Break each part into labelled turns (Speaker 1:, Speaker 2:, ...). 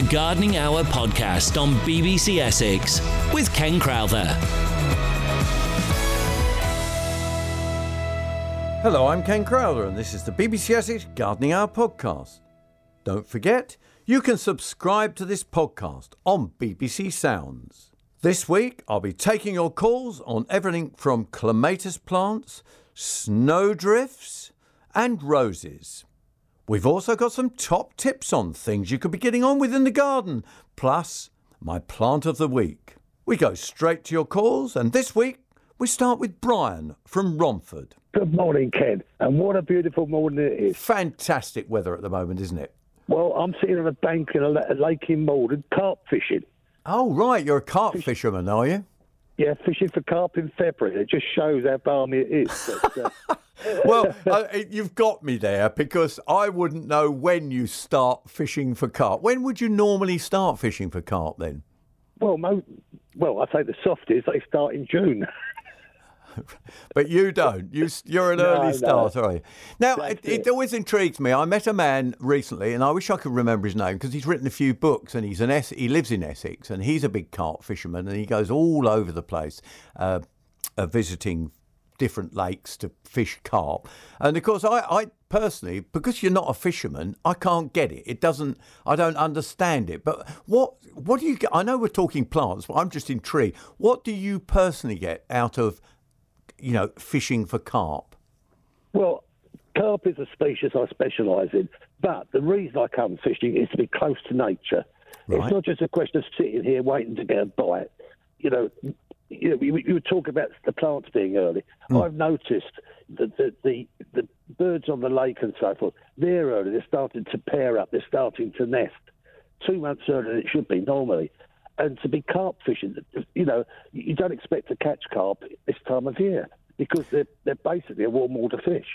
Speaker 1: the Gardening Hour podcast on BBC Essex with Ken Crowther.
Speaker 2: Hello, I'm Ken Crowther, and this is the BBC Essex Gardening Hour podcast. Don't forget, you can subscribe to this podcast on BBC Sounds. This week, I'll be taking your calls on everything from clematis plants, snowdrifts, and roses. We've also got some top tips on things you could be getting on with in the garden, plus my plant of the week. We go straight to your calls, and this week we start with Brian from Romford.
Speaker 3: Good morning, Ken. And what a beautiful morning it is.
Speaker 2: Fantastic weather at the moment, isn't it?
Speaker 3: Well, I'm sitting on a bank in a lake in Maldon, carp fishing.
Speaker 2: Oh, right, you're a carp fisherman, are you?
Speaker 3: Yeah, fishing for carp in February. It just shows how balmy it is. But, uh,
Speaker 2: Well, uh, you've got me there because I wouldn't know when you start fishing for carp. When would you normally start fishing for carp then?
Speaker 3: well, mo- well, I'd say the softies, they start in June.
Speaker 2: But you don't. You, you're an
Speaker 3: No,
Speaker 2: early
Speaker 3: no.
Speaker 2: starter, are you? Now, it, it always intrigues me. I met a man recently, and I wish I could remember his name because he's written a few books, and he's an es- he lives in Essex, and he's a big carp fisherman, and he goes all over the place, uh, uh, visiting different lakes to fish carp. And of course, I, I personally, because you're not a fisherman, I can't get it. It doesn't. I don't understand it. But what what do you get? I know we're talking plants, but I'm just intrigued. What do you personally get out of you know, fishing for carp.
Speaker 3: Well, carp is a species I specialise in, but the reason I come fishing is to be close to nature.
Speaker 2: Right.
Speaker 3: It's not just a question of sitting here waiting to get a bite. You know, you, know, you, you talking about the plants being early. Hmm. I've noticed that the, the the birds on the lake and so forth, they're early. They're starting to pair up. They're starting to nest two months earlier than it should be normally. And to be carp fishing, you know, you don't expect to catch carp this time of year because they're they're basically a warm water fish.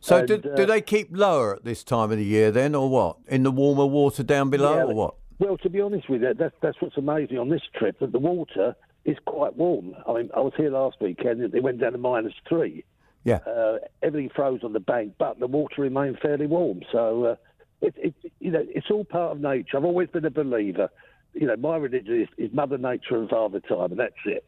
Speaker 2: So,
Speaker 3: And,
Speaker 2: do,
Speaker 3: uh,
Speaker 2: do they keep lower at this time of the year then, or what? In the warmer water down below,
Speaker 3: Yeah,
Speaker 2: or what?
Speaker 3: Well, to be honest with you, that's that's what's amazing on this trip that the water is quite warm. I mean, I was here last weekend. and It went down to minus three.
Speaker 2: Yeah.
Speaker 3: Uh, everything froze on the bank, but the water remained fairly warm. So uh, it, it, you know, it's all part of nature. I've always been a believer. You know, my religion is, is Mother Nature and Father Time, and that's it.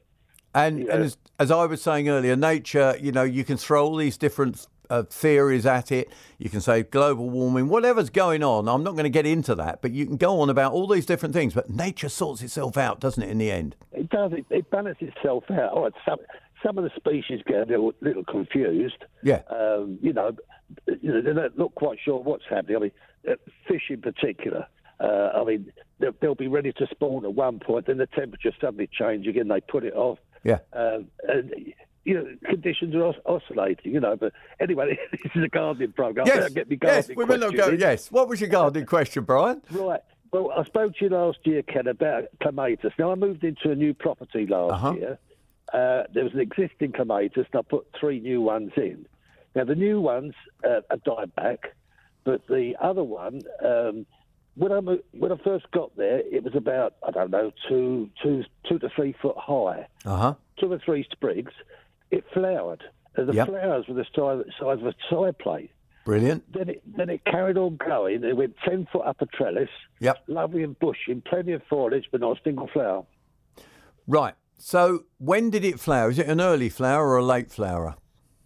Speaker 2: And,
Speaker 3: Yeah.
Speaker 2: and as, as I was saying earlier, nature, you know, you can throw all these different uh, theories at it. You can say global warming, whatever's going on. I'm not going to get into that, but you can go on about all these different things. But nature sorts itself out, doesn't it, in the end?
Speaker 3: It does. It, it balances itself out. Oh, it's some some of the species get a little, little confused.
Speaker 2: Yeah.
Speaker 3: Um, you know, you know, they're not not quite sure what's happening. I mean, uh, fish in particular. Uh, I mean, they'll, they'll be ready to spawn at one point, then the temperature suddenly changes again. They put it off.
Speaker 2: Yeah.
Speaker 3: Um, and you know, conditions are os- oscillating. You know, but anyway, this is a gardening program.
Speaker 2: Yes,
Speaker 3: get me
Speaker 2: yes, we will not go. Yes. What was your gardening question, Brian?
Speaker 3: Right. Well, I spoke to you last year, Ken, about clematis. Now, I moved into a new property last
Speaker 2: Uh-huh.
Speaker 3: year. Uh, there was an existing clematis, and I put three new ones in. Now, the new ones uh, have died back, but the other one, um, when I when I first got there, it was about I don't know two two two to three foot high,
Speaker 2: Uh huh.
Speaker 3: two or three sprigs. It flowered. And the
Speaker 2: Yep.
Speaker 3: flowers were the size, size of a side plate.
Speaker 2: Brilliant.
Speaker 3: Then it then it carried on going. It went ten foot up a trellis
Speaker 2: Yep.
Speaker 3: lovely and bushing, plenty of foliage, but not a single flower.
Speaker 2: Right. So when did it flower? Is it an early flower or a late flower?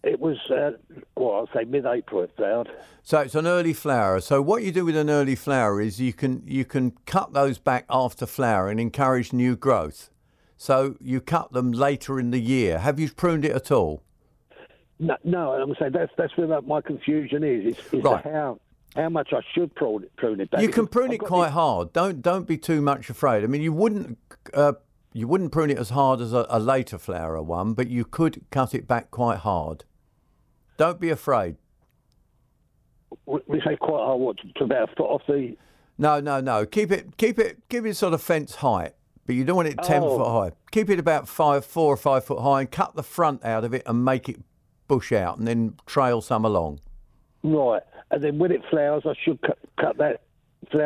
Speaker 3: It was, uh, well, I'll say mid-April it flowered.
Speaker 2: So it's an early flower. So what you do with an early flower is you can you can cut those back after flower and encourage new growth. So you cut them later in the year. Have you pruned it at all?
Speaker 3: No, no I'm saying that's that's where my confusion is. Is, is
Speaker 2: Right.
Speaker 3: how how much I should prune it, prune it back.
Speaker 2: You can prune
Speaker 3: I've
Speaker 2: it quite hard. Don't don't be too much afraid. I mean, you wouldn't uh, you wouldn't prune it as hard as a, a later flower one, but you could cut it back quite hard. Don't be afraid.
Speaker 3: We say quite hard. What to about a foot off the?
Speaker 2: No, no, no. Keep it, keep it, keep it sort of fence height, but you don't want it ten
Speaker 3: Oh.
Speaker 2: foot high. Keep it about five, four or five foot high, and cut the front out of it and make it bush out, and then trail some along.
Speaker 3: Right, and then when it flowers, I should cut, cut that.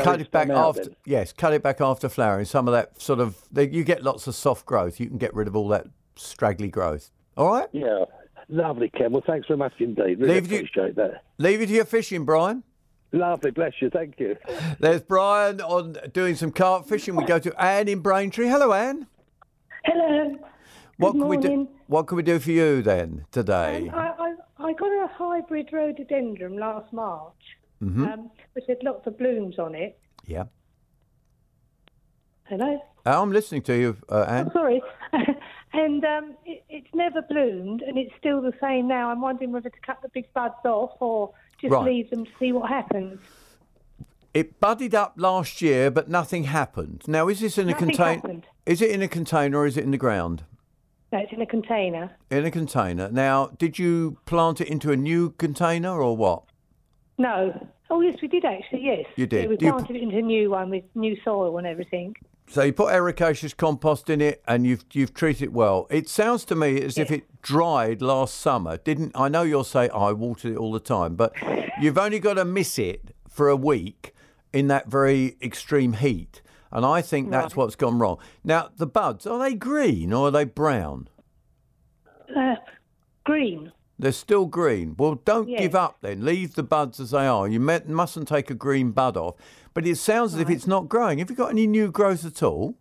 Speaker 2: Cut it back after.
Speaker 3: then.
Speaker 2: Yes, cut it back after flowering. Some of that sort of you get lots of soft growth. You can get rid of all that straggly growth. All right.
Speaker 3: Yeah, lovely, Ken. Well, thanks very much indeed. Really
Speaker 2: Leave you-
Speaker 3: appreciate that.
Speaker 2: Leave you to your fishing, Brian.
Speaker 3: Lovely, bless you, thank you.
Speaker 2: There's Brian on doing some carp fishing. We go to Anne in Braintree. Hello, Anne.
Speaker 4: Hello.
Speaker 2: What
Speaker 4: Good
Speaker 2: can we do?
Speaker 4: morning.
Speaker 2: What can we do for you then today?
Speaker 4: Um, I, I, I got a hybrid rhododendron last March,
Speaker 2: Mm-hmm.
Speaker 4: um, which had lots of blooms on it.
Speaker 2: yeah.
Speaker 4: Hello?
Speaker 2: Oh, I'm listening to you, uh, Anne.
Speaker 4: Oh, sorry. and um, it, it's never bloomed, and it's still the same now. I'm wondering whether to cut the big buds off or just
Speaker 2: Right.
Speaker 4: leave them to see what happens.
Speaker 2: It budded up last year, but nothing happened. Now, is this in a
Speaker 4: Nothing
Speaker 2: container?
Speaker 4: happened.
Speaker 2: Is it in a container or is it in the ground?
Speaker 4: No, it's in a container.
Speaker 2: In a container. Now, did you plant it into a new container or what?
Speaker 4: No. Oh, yes, we did actually, yes.
Speaker 2: You did.
Speaker 4: Yeah, we
Speaker 2: Do you
Speaker 4: planted it into a new one with new soil and everything.
Speaker 2: So you put ericaceous compost in it, and you've you've treated it well. It sounds to me as if it dried last summer. Didn't I know you'll say oh, I watered it all the time, but you've only got to miss it for a week in that very extreme heat, and I think that's what's gone wrong. Now the buds are they green or are they brown?
Speaker 4: Uh, green.
Speaker 2: They're still green. Well, don't give up then. Leave the buds as they are. You mustn't take a green bud off. But it sounds as if it's not growing. Have you got any new growth at all?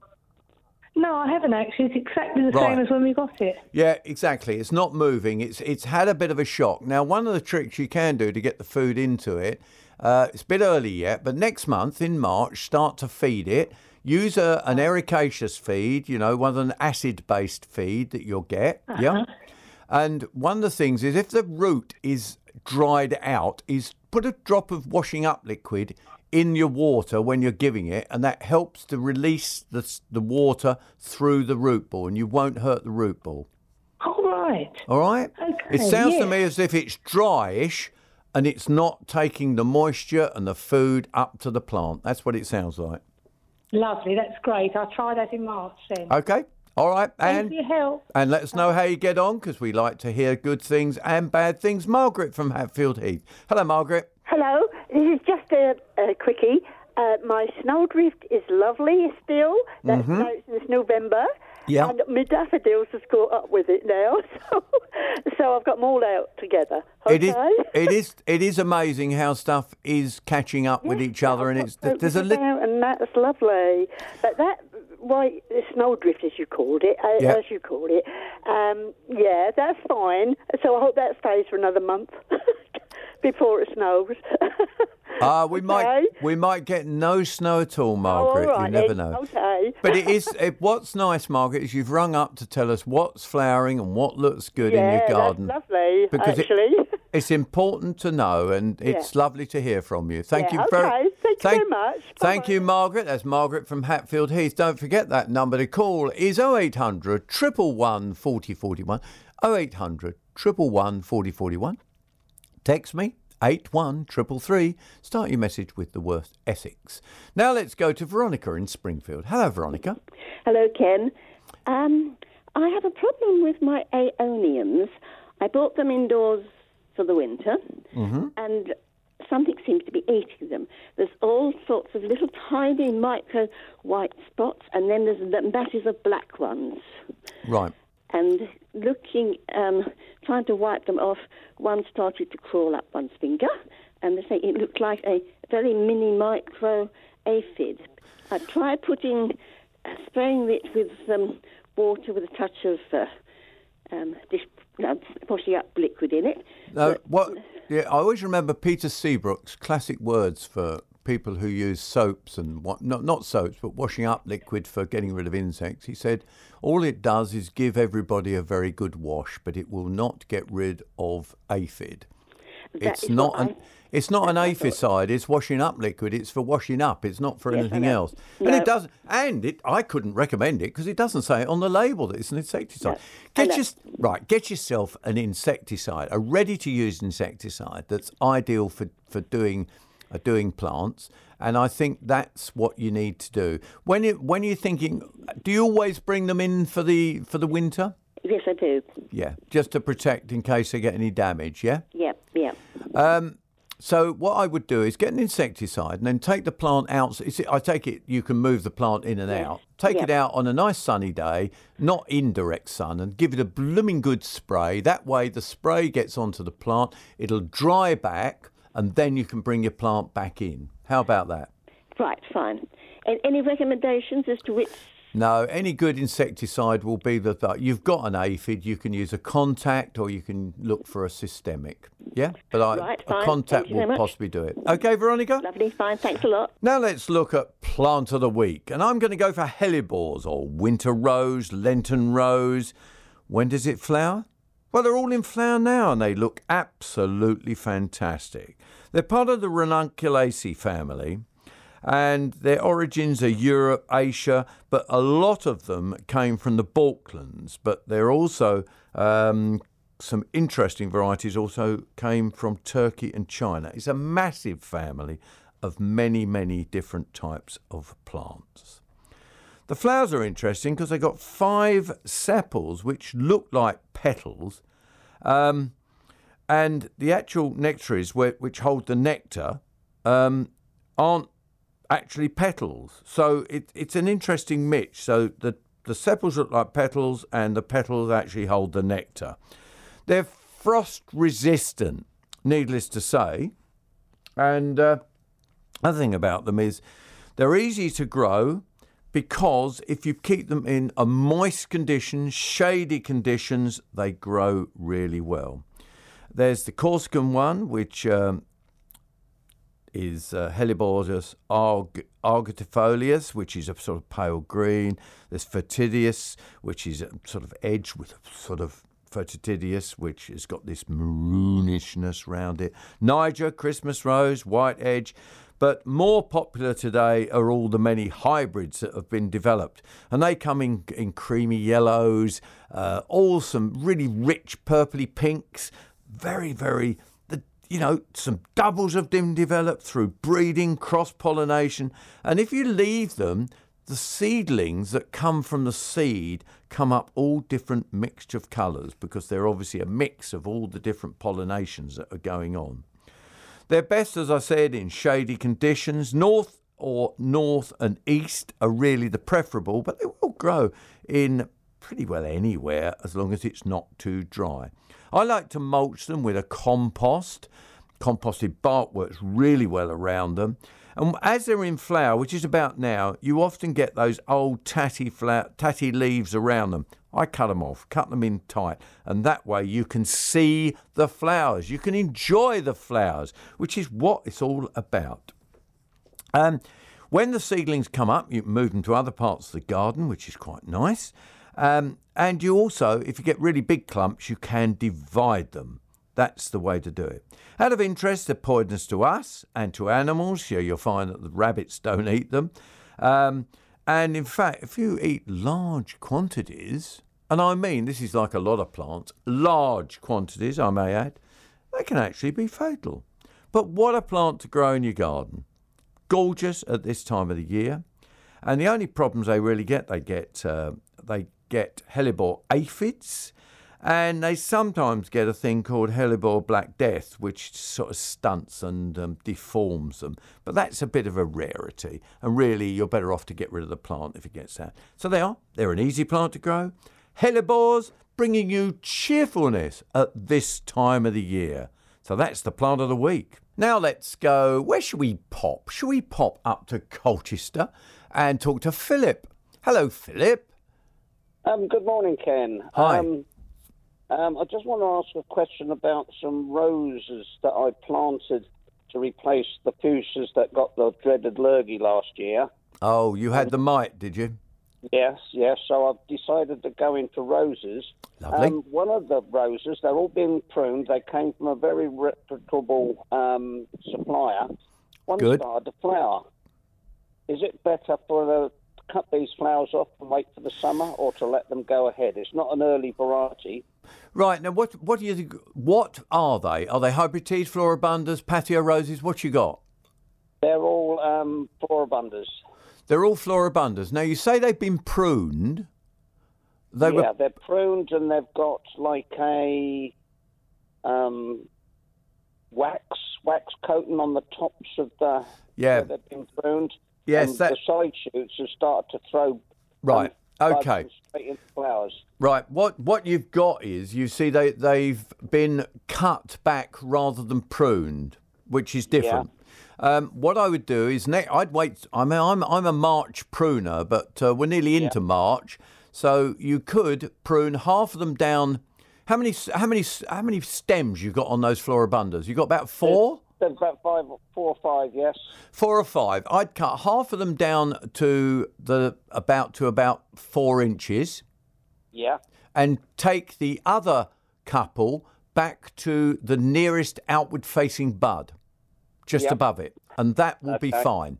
Speaker 4: No, I haven't actually. It's exactly the
Speaker 2: Right.
Speaker 4: same as when we got it.
Speaker 2: Yeah, exactly. It's not moving. It's it's had a bit of a shock. Now, one of the tricks you can do to get the food into it, uh, it's a bit early yet, but next month in March, start to feed it. Use a, an ericaceous feed, you know, one of an acid-based feed that you'll get. Yeah. And one of the things is if the root is dried out, is put a drop of washing up liquid in your water when you're giving it, and that helps to release the, the water through the root ball, and you won't hurt the root ball.
Speaker 4: All right.
Speaker 2: All right?
Speaker 4: Okay, it
Speaker 2: sounds to me as if it's dryish and it's not taking the moisture and the food up to the plant. That's what it sounds like.
Speaker 4: Lovely. That's great. I'll try that in March then.
Speaker 2: Okay? All right. And
Speaker 4: for your help.
Speaker 2: and let us know how you get on because we like to hear good things and bad things. Margaret from Hatfield Heath. Hello, Margaret.
Speaker 5: Hello, this is just a, a quickie. Uh, my snowdrift is lovely still. That's now since November.
Speaker 2: Yeah.
Speaker 5: And my daffodils has caught up with it now, so, so I've got them all out together.
Speaker 2: It
Speaker 5: Okay.
Speaker 2: is. It is. It is amazing how stuff is catching up with each other, and it's there's a little.
Speaker 5: and that's lovely. But that white the snowdrift, as you called it, uh,
Speaker 2: Yeah.
Speaker 5: as you called it, um, yeah, that's fine. So I hope that stays for another month before it snows.
Speaker 2: Ah, we might we might get no snow at all,
Speaker 5: Oh,
Speaker 2: Margaret.
Speaker 5: all right
Speaker 2: you never know.
Speaker 5: Okay.
Speaker 2: But it is. It, what's nice, Margaret, is you've rung up to tell us what's flowering and what looks good
Speaker 5: yeah,
Speaker 2: in your garden.
Speaker 5: that's lovely.
Speaker 2: Because it-
Speaker 5: actually.
Speaker 2: It's important to know, and it's lovely to hear from you. Thank
Speaker 5: Yeah,
Speaker 2: you very,
Speaker 5: okay. Thank you very much.
Speaker 2: Thank
Speaker 5: Bye-bye.
Speaker 2: you, Margaret. That's Margaret from Hatfield Heath. Don't forget that number to call is 0800 111 4041. 0800 111 4041. Text me. 81333. Start your message with the word Essex. Now let's go to Veronica in Springfield. Hello, Veronica.
Speaker 6: Hello, Ken. Um, I have a problem with my aeoniums. I bought them indoors for the winter, and something seems to be eating them. There's all sorts of little tiny micro white spots, and then there's the masses of black ones.
Speaker 2: Right.
Speaker 6: And looking, um, trying to wipe them off, one started to crawl up one's finger, and they say it looked like a very mini micro aphid. I tried putting, uh, spraying it with um, water with a touch of uh, um, dish, no, washing up liquid in it.
Speaker 2: No,
Speaker 6: but-
Speaker 2: what? Yeah, I always remember Peter Seabrook's classic words for people who use soaps and what not not soaps, but washing up liquid for getting rid of insects. He said, all it does is give everybody a very good wash, but it will not get rid of aphid.
Speaker 6: That
Speaker 2: it's not an
Speaker 6: I-
Speaker 2: it's not an aphicide. It's washing up liquid. It's for washing up. It's not for
Speaker 6: Yes,
Speaker 2: anything else. And
Speaker 6: No.
Speaker 2: it doesn't. And it, I couldn't recommend it because it doesn't say on the label that it's an insecticide.
Speaker 6: I
Speaker 2: Get your, right. Get yourself an insecticide, a ready-to-use insecticide that's ideal for for doing uh, doing plants. And I think that's what you need to do. When it, when you're thinking, do you always bring them in for the for the winter?
Speaker 6: Yes, I do.
Speaker 2: Yeah, just to protect in case they get any damage. Yeah.
Speaker 6: Yeah, yeah.
Speaker 2: So what I would do is get an insecticide and then take the plant out. I take it you can move the plant in and out. Take it out on a nice sunny day, not in direct sun, and give it a blooming good spray. That way the spray gets onto the plant. It'll dry back and then you can bring your plant back in. How about that?
Speaker 6: Right, fine. And any recommendations as to which?
Speaker 2: No, any good insecticide will be the. Th- you've got an aphid, you can use a contact or you can look for a systemic. Yeah, but I,
Speaker 6: Right,
Speaker 2: a contact
Speaker 6: Thank you very
Speaker 2: will possibly do it. Okay, Veronica.
Speaker 6: Lovely, fine. Thanks a lot.
Speaker 2: Now let's look at plant of the week, and I'm going to go for hellebores or winter rose, Lenten rose. When does it flower? Well, they're all in flower now, and they look absolutely fantastic. They're part of the Ranunculaceae family, and their origins are Europe, Asia, but a lot of them came from the Balkans. But they're also um, some interesting varieties also came from Turkey and China. It's a massive family of many, many different types of plants. The flowers are interesting because they've got five sepals which look like petals, um, and the actual nectaries, which hold the nectar, um, aren't actually petals. So it, it's an interesting mix. So the, the sepals look like petals, and the petals actually hold the nectar. They're frost resistant, needless to say. And uh, other thing about them is they're easy to grow because if you keep them in a moist condition, shady conditions, they grow really well. There's the Corsican one, which um, is uh, Helleborus arg- which is a sort of pale green. There's foetidus, which is a sort of edge with a sort of foetidus, which has got this maroonishness round it. Niger, Christmas rose, white edge. But more popular today are all the many hybrids that have been developed. And they come in, in creamy yellows, uh, all some really rich purpley pinks, very, very you know, some doubles have been developed through breeding, cross pollination. And if you leave them, the seedlings that come from the seed come up all different mixture of colours because they're obviously a mix of all the different pollinations that are going on. They're best, as I said, in shady conditions. North or north and east are really the preferable, but they will grow in pretty well anywhere as long as it's not too dry. I like to mulch them with a compost. Composted bark works really well around them. And as they're in flower, which is about now, you often get those old tatty, tatty leaves around them. I cut them off, cut them in tight, and that way you can see the flowers. You can enjoy the flowers, which is what it's all about. Um, when the seedlings come up, you move them to other parts of the garden, which is quite nice. Um, and you also, if you get really big clumps, you can divide them. That's the way to do it. Out of interest, they're poisonous to us and to animals. Here you'll find that the rabbits don't eat them. Um, and in fact, if you eat large quantities, and I mean this is like a lot of plants, large quantities, I may add, they can actually be fatal. But what a plant to grow in your garden. Gorgeous at this time of the year. And the only problems they really get, they get uh, they get hellebore aphids, and they sometimes get a thing called hellebore black death, which sort of stunts and um, deforms them. But that's a bit of a rarity, and really you're better off to get rid of the plant if it gets that. So they are. They're an easy plant to grow. Hellebores bringing you cheerfulness at this time of the year. So that's the plant of the week. Now let's go. Where should we pop? Should we pop up to Colchester and talk to Philip? Hello, Philip.
Speaker 7: Um, good morning, Ken.
Speaker 2: Hi.
Speaker 7: Um, um, I just want to ask a question about some roses that I planted to replace the fuchsias that got the dreaded lurgy last year.
Speaker 2: Oh, you had the mite, did you?
Speaker 7: Yes, yes. So I've decided to go into roses.
Speaker 2: Lovely.
Speaker 7: Um, one of the roses, they're all being pruned. They came from a very reputable um, supplier. One
Speaker 2: Good.
Speaker 7: started to flower. Is it better for the to cut these flowers off and wait for the summer, or to let them go ahead? It's not an early variety.
Speaker 2: Right now, what what do you think? What are they? Are they hybrid teas, floribundas, patio roses? What you got?
Speaker 7: They're all um, floribundas.
Speaker 2: They're all floribundas. Now you say they've been pruned. They
Speaker 7: yeah,
Speaker 2: were
Speaker 7: they're pruned and they've got like a um, wax wax coating on the tops of the
Speaker 2: Yeah.
Speaker 7: they've been pruned.
Speaker 2: Yes, that-
Speaker 7: the side shoots have started to throw.
Speaker 2: Right,
Speaker 7: um,
Speaker 2: okay.
Speaker 7: Flowers.
Speaker 2: right. What what you've got is you see they they've been cut back rather than pruned. which is different. Um, what I would do is ne- I'd wait. I mean, I'm I'm a March pruner, but uh, we're nearly into March, so you could prune half of them down. How many how many how many stems you got on those floribundas? You got about four.
Speaker 7: There's about five, four or five, yes.
Speaker 2: Four or five. I'd cut half of them down to the about to about four inches,
Speaker 7: Yeah.
Speaker 2: and take the other couple back to the nearest outward facing bud, just
Speaker 7: Yep.
Speaker 2: above it, and that will be fine.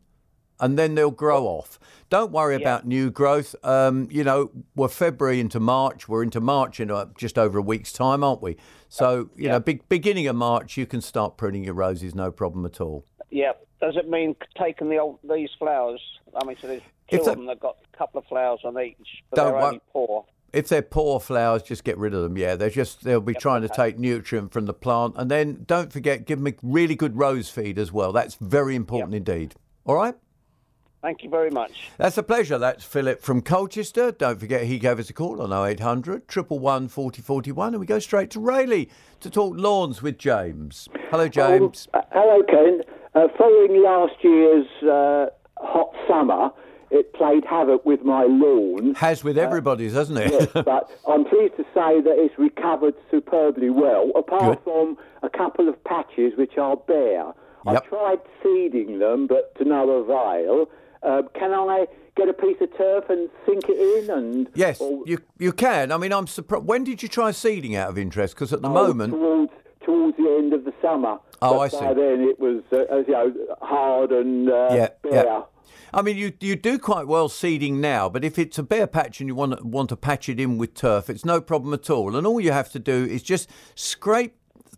Speaker 2: And then they'll grow off. Don't worry about new growth. Um, you know, we're February into March. We're into March in uh, just over a week's time, aren't we? So, you know, big, beginning of March, you can start pruning your roses, no problem at all.
Speaker 7: Yeah. Does it mean taking the old, these flowers? I mean, so there's two
Speaker 2: If
Speaker 7: of them that got a couple of flowers on each, but
Speaker 2: Don't
Speaker 7: they're only poor.
Speaker 2: If they're poor flowers, just get rid of them. Yeah, they're just they'll be trying to take nutrient from the plant, and then don't forget give them a really good rose feed as well. That's very important indeed. All right.
Speaker 7: Thank you very much.
Speaker 2: That's a pleasure. That's Philip from Colchester. Don't forget he gave us a call on 0800 111 4041 and we go straight to Rayleigh to talk lawns with James. Hello, James.
Speaker 8: Uh, hello, Ken. Uh, following last year's uh, hot summer, it played havoc with my lawn.
Speaker 2: Has with everybody's, hasn't it?
Speaker 8: Yes, but I'm pleased to say that it's recovered superbly well, apart
Speaker 2: Good.
Speaker 8: from a couple of patches which are bare. I
Speaker 2: Yep.
Speaker 8: tried seeding them, but to no avail. Uh, can I get a piece of turf and sink it in? And
Speaker 2: yes,
Speaker 8: or-
Speaker 2: you you can. I mean, I'm surprised. When did you try seeding out of interest? Because at the
Speaker 8: Oh,
Speaker 2: moment,
Speaker 8: towards towards the end of the summer.
Speaker 2: Oh, I see.
Speaker 8: By then it was, uh, you know, hard and uh,
Speaker 2: Yeah,
Speaker 8: bare.
Speaker 2: yeah. I mean, you you do quite well seeding now, but if it's a bare patch and you want want to patch it in with turf, it's no problem at all. And all you have to do is just scrape.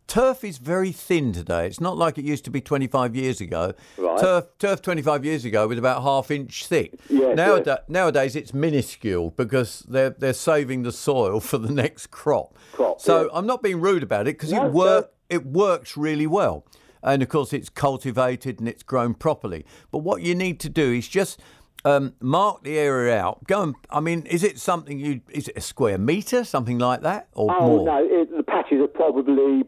Speaker 2: Turf is very thin today. It's not like it used to be 25 years ago.
Speaker 8: Right.
Speaker 2: Turf, turf 25 years ago was about half inch thick.
Speaker 8: Yes,
Speaker 2: Nowada-
Speaker 8: yes.
Speaker 2: Nowadays it's minuscule because they're they're saving the soil for the next crop.
Speaker 8: Crop,
Speaker 2: so
Speaker 8: yes.
Speaker 2: I'm not being rude about it because
Speaker 8: No,
Speaker 2: it work it works really well. And of course, it's cultivated and it's grown properly. But what you need to do is just um, mark the area out. Go and, I mean, is it something you, is it a square metre, something like that? Or
Speaker 8: Oh
Speaker 2: more?
Speaker 8: no, it, the patches are probably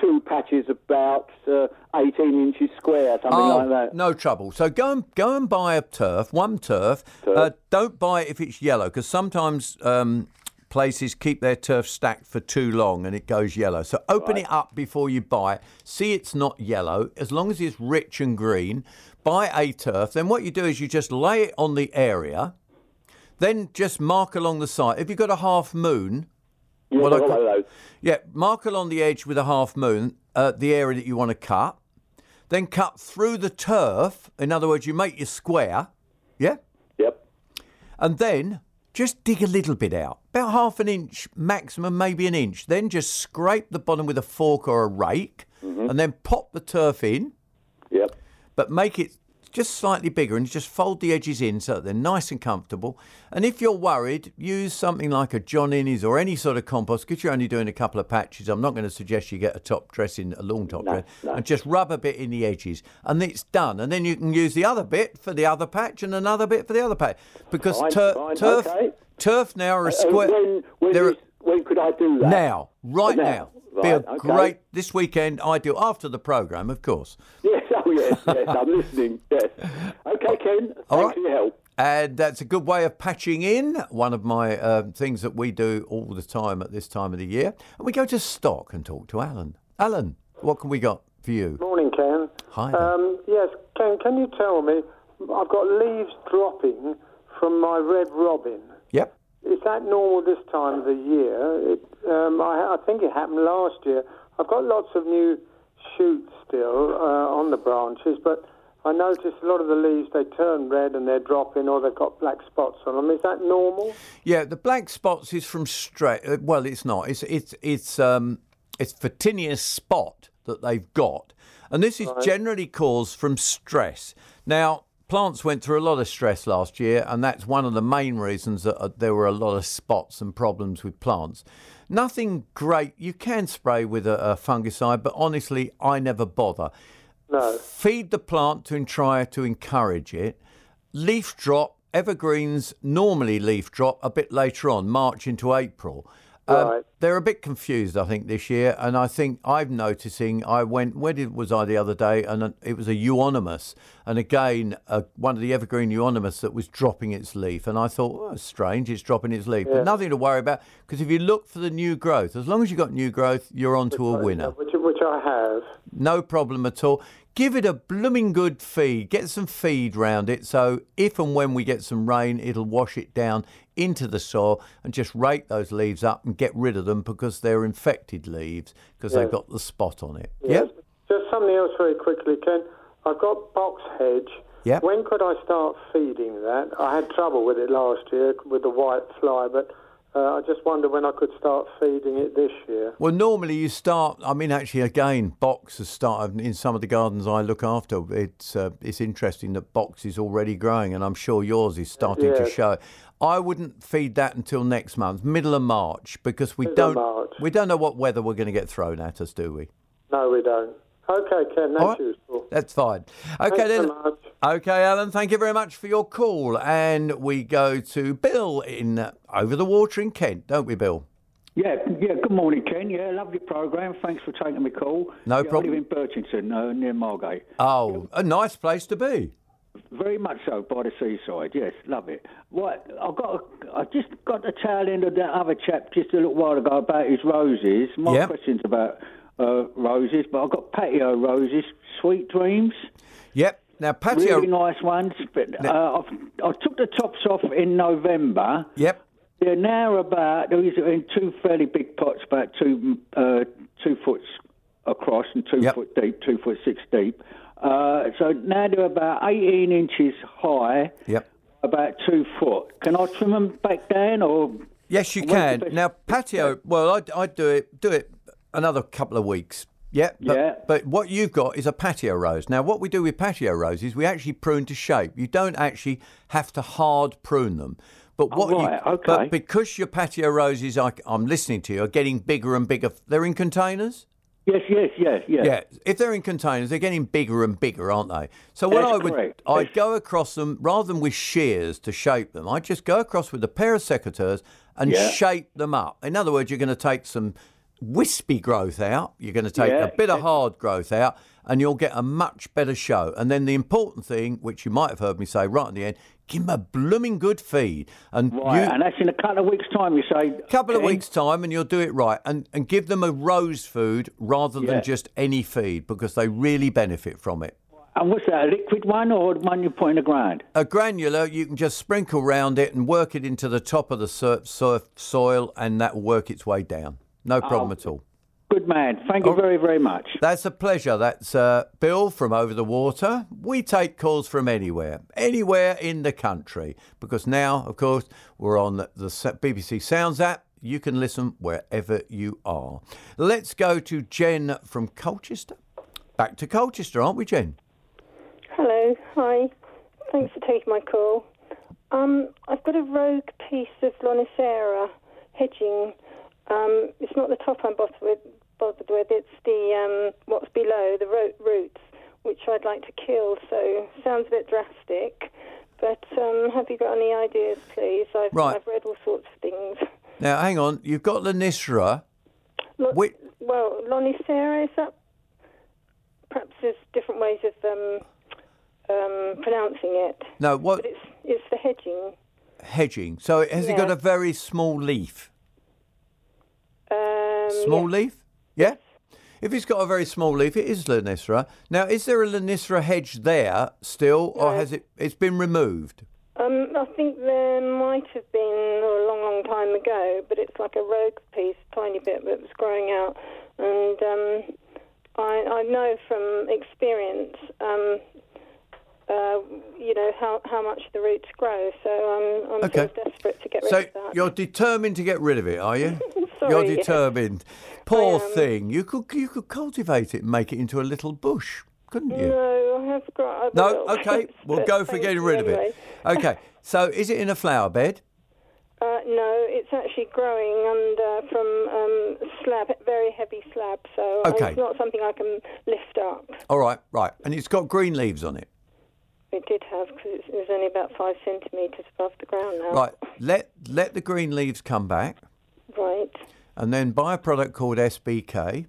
Speaker 8: two patches about uh, 18 inches square, something
Speaker 2: Oh,
Speaker 8: like that.
Speaker 2: no trouble. So go and go and buy a turf, one turf. Uh, don't buy it if it's yellow, because sometimes um, places keep their turf stacked for too long and it goes yellow. So open it up before you buy it. See it's not yellow. As long as it's rich and green, buy a turf. Then what you do is you just lay it on the area. Then just mark along the side. If you've got a half moon,
Speaker 8: Yes,
Speaker 2: what I
Speaker 8: I've got one of those.
Speaker 2: yeah, mark along the edge with a half moon uh, the area that you want to cut. Then cut through the turf. In other words, you make your square. Yeah?
Speaker 8: Yep.
Speaker 2: And then just dig a little bit out, about half an inch maximum, maybe an inch. Then just scrape the bottom with a fork or a rake and then pop the turf in,
Speaker 8: Yep.
Speaker 2: but make it just slightly bigger and just fold the edges in so that they're nice and comfortable. And if you're worried, use something like a John Innes or any sort of compost because you're only doing a couple of patches. I'm not going to suggest you get a top dressing, a lawn top dress, and just rub a bit in the edges, and it's done. And then you can use the other bit for the other patch and another bit for the other patch because
Speaker 8: Fine,
Speaker 2: tur-
Speaker 8: fine,
Speaker 2: turf,
Speaker 8: okay.
Speaker 2: turf now are a
Speaker 8: Uh,
Speaker 2: square.
Speaker 8: when, when, when could I do that?
Speaker 2: now, right
Speaker 8: Now.
Speaker 2: now. Be a
Speaker 8: okay.
Speaker 2: great this weekend. Ideal after the program, of course.
Speaker 8: Yes, oh yes, yes, I'm listening. Yes. Okay, Ken. Thanks
Speaker 2: All right.
Speaker 8: for your help.
Speaker 2: And that's a good way of patching in. One of my um, things that we do all the time at this time of the year. And we go to Stock and talk to Alan. Alan, what can we got for you?
Speaker 9: Morning, Ken.
Speaker 2: Hi there.
Speaker 9: Um, yes, Ken, can you tell me? I've got leaves dropping from my red robin.
Speaker 2: Yep.
Speaker 9: Is that normal this time of the year? It, um, I, I think it happened last year. I've got lots of new shoots still uh, on the branches, but I noticed a lot of the leaves they turn red and they're dropping, or they've got black spots on them. Is that normal?
Speaker 2: Yeah, the black spots is from stress. Uh, well, it's not. It's it's it's um it's Photinias spot that they've got, and this is generally caused from stress. Now, plants went through a lot of stress last year, and that's one of the main reasons that uh, there were a lot of spots and problems with plants. Nothing great. You can spray with a, a fungicide, but honestly, I never bother.
Speaker 9: No.
Speaker 2: Feed the plant to try to encourage it. Leaf drop, evergreens normally leaf drop a bit later on, March into April. Um,
Speaker 9: Right.
Speaker 2: They're a bit confused, I think, this year, and I think I'm noticing. I went where did was I the other day, and it was a euonymus, and again uh, one of the evergreen euonymus that was dropping its leaf, and I thought, oh, strange, it's dropping its leaf, but nothing to worry about because if you look for the new growth, as long as you've got new growth, you're onto a winner.
Speaker 9: Which, which I have.
Speaker 2: No problem at all. Give it a blooming good feed. Get some feed round it. So if and when we get some rain, it'll wash it down into the soil and just rake those leaves up and get rid of them because they're infected leaves because they've got the spot on it. Yeah.
Speaker 9: Just something else very quickly, Ken. I've got box hedge.
Speaker 2: Yep.
Speaker 9: When could I start feeding that? I had trouble with it last year with the white fly, but uh, I just wonder when I could start feeding it this year.
Speaker 2: Well, normally you start. I mean, actually, again, box has started in some of the gardens I look after. It's uh, it's interesting that box is already growing, and I'm sure yours is starting to
Speaker 9: Yes.
Speaker 2: show. I wouldn't feed that until next month, middle of March, because we
Speaker 9: Middle
Speaker 2: don't we don't know what weather we're going to get thrown at us, do we?
Speaker 9: No, we don't. Okay, Ken, that's
Speaker 2: All right.
Speaker 9: useful.
Speaker 2: That's fine. Okay
Speaker 9: Thanks
Speaker 2: then.
Speaker 9: so much.
Speaker 2: Okay, Alan. Thank you very much for your call, and we go to Bill in uh, over the water in Kent, don't we, Bill?
Speaker 10: Yeah, yeah. Good morning, Ken. Yeah, lovely program. Thanks for taking my call.
Speaker 2: No
Speaker 10: yeah,
Speaker 2: problem.
Speaker 10: I live in Birchington, uh, near Margate.
Speaker 2: Oh, a nice place to be.
Speaker 10: Very much so, by the seaside. Yes, love it. Right, I got. A, I just got the tail end of that other chap just a little while ago about his roses. My
Speaker 2: Yep.
Speaker 10: question's about uh, roses, but I've got patio roses, sweet dreams.
Speaker 2: Yep. Now patio.
Speaker 10: Really nice ones. But uh, I've, took the tops off in November.
Speaker 2: Yep.
Speaker 10: They're now about these are in two fairly big pots, about two uh, two foot across and two
Speaker 2: Yep.
Speaker 10: foot deep, two foot six deep. Uh, so now they're about 18 inches high,
Speaker 2: Yep.
Speaker 10: about two foot. Can I trim them back down or?
Speaker 2: Yes, you can. Now patio. Well, I'd, I'd do it. Do it another couple of weeks. Yeah. But,
Speaker 10: Yeah.
Speaker 2: But what you've got is a patio rose. Now, what we do with patio roses, we actually prune to shape. You don't actually have to hard prune them. But oh, what
Speaker 10: Oh, right,
Speaker 2: you,
Speaker 10: okay.
Speaker 2: but because your patio roses, I, I'm listening to you, are getting bigger and bigger. They're in containers.
Speaker 10: Yes, yes, yes, yes.
Speaker 2: Yeah, if they're in containers, they're getting bigger and bigger, aren't they? So what
Speaker 10: That's
Speaker 2: I would,
Speaker 10: correct.
Speaker 2: I'd
Speaker 10: Yes.
Speaker 2: go across them rather than with shears to shape them. I'd just go across with a pair of secateurs and
Speaker 10: Yeah.
Speaker 2: shape them up. In other words, you're going to take some wispy growth out. You're going to take
Speaker 10: Yeah.
Speaker 2: a bit of hard growth out, and you'll get a much better show. And then the important thing, which you might have heard me say right at the end, give them a blooming good feed. And
Speaker 10: Right,
Speaker 2: you,
Speaker 10: and that's in a couple of weeks' time. You say A
Speaker 2: couple of weeks time and you'll do it right and, and give them a rose food rather than
Speaker 10: Yeah.
Speaker 2: just any feed because they really benefit from it
Speaker 10: And what's that? A liquid one or one you put in a grind?
Speaker 2: a granular you can just sprinkle round it and work it into the top of the sur- surf soil and that will work its way down no problem at all
Speaker 10: Good man. Thank you
Speaker 2: Oh.
Speaker 10: very, very much.
Speaker 2: that's a pleasure that's uh, bill from over the water we take calls from anywhere anywhere in the country because now of course we're on the, the bbc sounds app you can listen wherever you are let's go to jen from colchester back to colchester aren't we jen
Speaker 11: Hello, hi. Thanks for taking my call. Um, I've got a rogue piece of Lonicera hedging. Um, it's not the top I'm bothered with, bothered with. It's the um, what's below the ro- roots, which I'd like to kill. So sounds a bit drastic, but um, have you got any ideas, please? I've,
Speaker 2: Right.
Speaker 11: I've read all sorts of things.
Speaker 2: now hang on you've got lanisra
Speaker 11: Lo-. Well, Lonicera is that? Perhaps there's different ways of um, um, pronouncing it.
Speaker 2: no what
Speaker 11: But it's it's the hedging.
Speaker 2: hedging so has it got a very small leaf
Speaker 11: Um,
Speaker 2: Small
Speaker 11: yeah.
Speaker 2: leaf? Yeah. If it's got a very small leaf, it is Lanisra. Now, is there a Lanisra hedge there still, or has it? It's been removed.
Speaker 11: Um, I think there might have been a long, long time ago, but it's like a rogue piece, tiny bit that was growing out, and um, I, I know from experience, um, uh, you know how how much the roots grow. So I'm I'm
Speaker 2: Okay.
Speaker 11: sort of desperate to get rid
Speaker 2: So
Speaker 11: of that.
Speaker 2: So you're determined to get rid of it, are you?
Speaker 11: Sorry,
Speaker 2: you're
Speaker 11: yes.
Speaker 2: determined. Poor thing. You could you could cultivate it and make it into a little bush, couldn't you?
Speaker 11: No, I have got.
Speaker 2: No. Okay. We'll go for getting rid of it. Okay. So is it in a flower bed?
Speaker 11: Uh, no, it's actually growing under from um, slab, very heavy slab. So uh,
Speaker 2: Okay.
Speaker 11: it's not something I can lift up.
Speaker 2: All right. Right. And it's got green leaves on it.
Speaker 11: It did have because it was only about five centimetres above the ground now.
Speaker 2: Right. Let let the green leaves come back.
Speaker 11: Right.
Speaker 2: and then buy a product called SBK.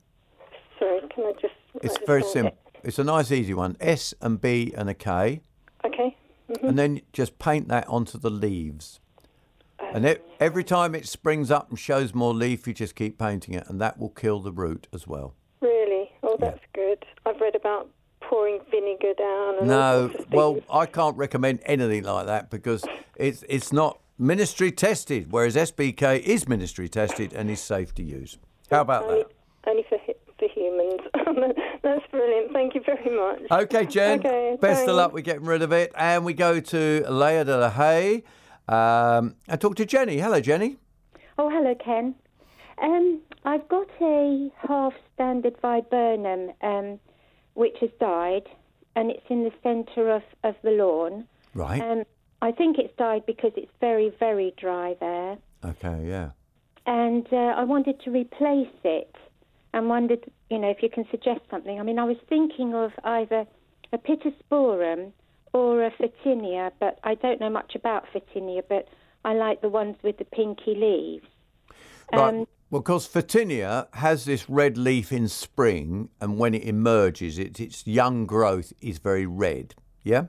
Speaker 11: Sorry, can I just?
Speaker 2: It's
Speaker 11: this
Speaker 2: very simple. It's a nice, easy one. S and B and a K,
Speaker 11: Okay. hmm
Speaker 2: and then just paint that onto the leaves. And e every time it springs up and shows more leaf, you just keep painting it, and that will kill the root as well.
Speaker 11: Really? Oh, that's good. I've read about pouring vinegar down. And
Speaker 2: No, well. I can't recommend anything like that because it's it's not ministry tested, whereas SBK is ministry tested and is safe to use. How about
Speaker 11: only,
Speaker 2: that?
Speaker 11: only for for humans. that's brilliant. Thank you very much.
Speaker 2: Okay, Jen.
Speaker 11: Okay,
Speaker 2: best of
Speaker 11: thanks.
Speaker 2: luck with getting rid of it. And we go to Layer de la Haye um, and talk to Jenny. Hello, Jenny.
Speaker 12: Oh, hello, Ken. Um, I've got a half standard viburnum um, which has died, and it's in the centre of, of the lawn.
Speaker 2: Right.
Speaker 12: Um, I think it's died because it's very, very dry there.
Speaker 2: Okay, yeah.
Speaker 12: And uh, I wanted to replace it and wondered, you know, if you can suggest something. I mean, I was thinking of either a Pittosporum or a Photinia, but I don't know much about Photinia, but I like the ones with the pinky leaves.
Speaker 2: Right.
Speaker 12: Um,
Speaker 2: well, because Photinia has this red leaf in spring, and when it emerges, it, its young growth is very red. Yeah?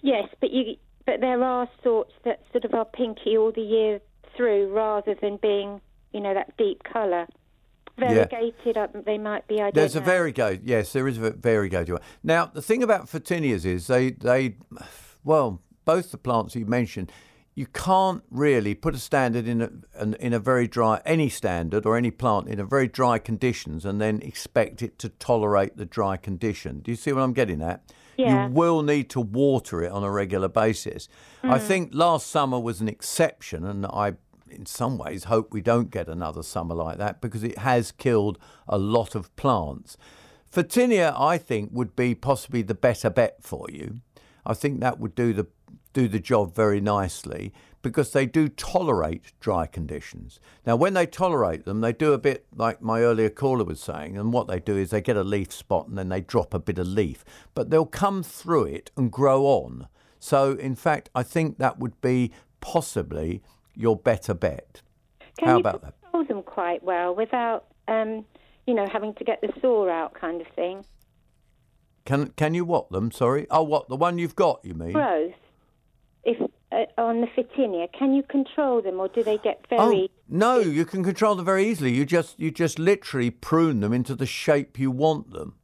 Speaker 12: Yes, but you but there are sorts that sort of are pinky all the year through, rather than being, you know, that deep colour. Variegated, uh, they might be. I
Speaker 2: There's a variegated, yes, there is a variegated one. Now, the thing about Photinias is they, they, well, both the plants you mentioned, you can't really put a standard in a, in a very dry, any standard or any plant in a very dry conditions and then expect it to tolerate the dry condition. Do you see what I'm getting at?
Speaker 12: Yeah.
Speaker 2: You will need to water it on a regular basis. I
Speaker 12: Mm.
Speaker 2: think last summer was an exception, and I, in some ways, hope we don't get another summer like that because it has killed a lot of plants. Photinia, I think, would be possibly the better bet for you. I think that would do the do the job very nicely because they do tolerate dry conditions. Now, when they tolerate them, they do a bit like my earlier caller was saying, and what they do is they get a leaf spot and then they drop a bit of leaf, but they'll come through it and grow on. So, in fact, I think that would be possibly your better bet.
Speaker 12: Can
Speaker 2: How about that?
Speaker 12: control them quite well without, um, you know, having to get the saw out, kind of thing?
Speaker 2: Can can you what them? Sorry. Oh, what the one you've got? You mean?
Speaker 12: Growth, if uh, on the Photinia, can you control them, or do they get very?
Speaker 2: Oh no, you can control them very easily. You just you just literally prune them into the shape you want them.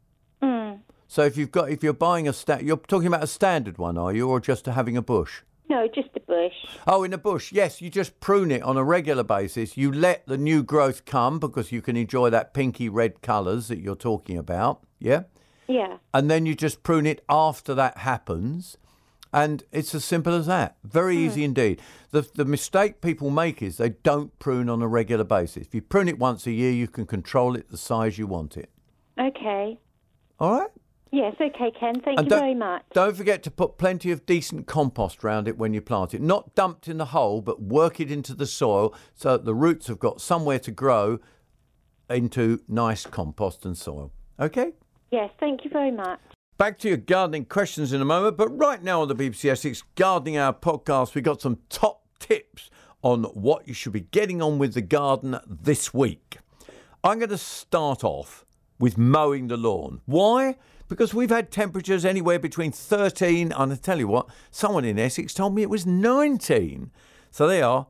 Speaker 12: Mm.
Speaker 2: So if you've got if you're buying a sta- you're talking about a standard one, are you, or just having a bush?
Speaker 12: No, just a bush.
Speaker 2: Oh, in a bush, yes. You just prune it on a regular basis. You let the new growth come because you can enjoy that pinky red colours that you're talking about. Yeah.
Speaker 12: Yeah.
Speaker 2: and then you just prune it after that happens. And it's as simple as that. Very hmm. easy indeed. The, the mistake people make is they don't prune on a regular basis. If you prune it once a year, you can control it the size you want it.
Speaker 12: Okay.
Speaker 2: All right?
Speaker 12: Yes. Okay, Ken. Thank
Speaker 2: And
Speaker 12: you very much.
Speaker 2: Don't forget to put plenty of decent compost around it when you plant it. Not dumped in the hole, but work it into the soil so that the roots have got somewhere to grow into nice compost and soil. Okay?
Speaker 12: Yes. Thank you very much.
Speaker 2: Back to your gardening questions in a moment, but right now on the BBC Essex Gardening Hour podcast, we've got some top tips on what you should be getting on with the garden this week. I'm going to start off with mowing the lawn. Why? Because we've had temperatures anywhere between 13 and I tell you what, someone in Essex told me it was 19. So they are.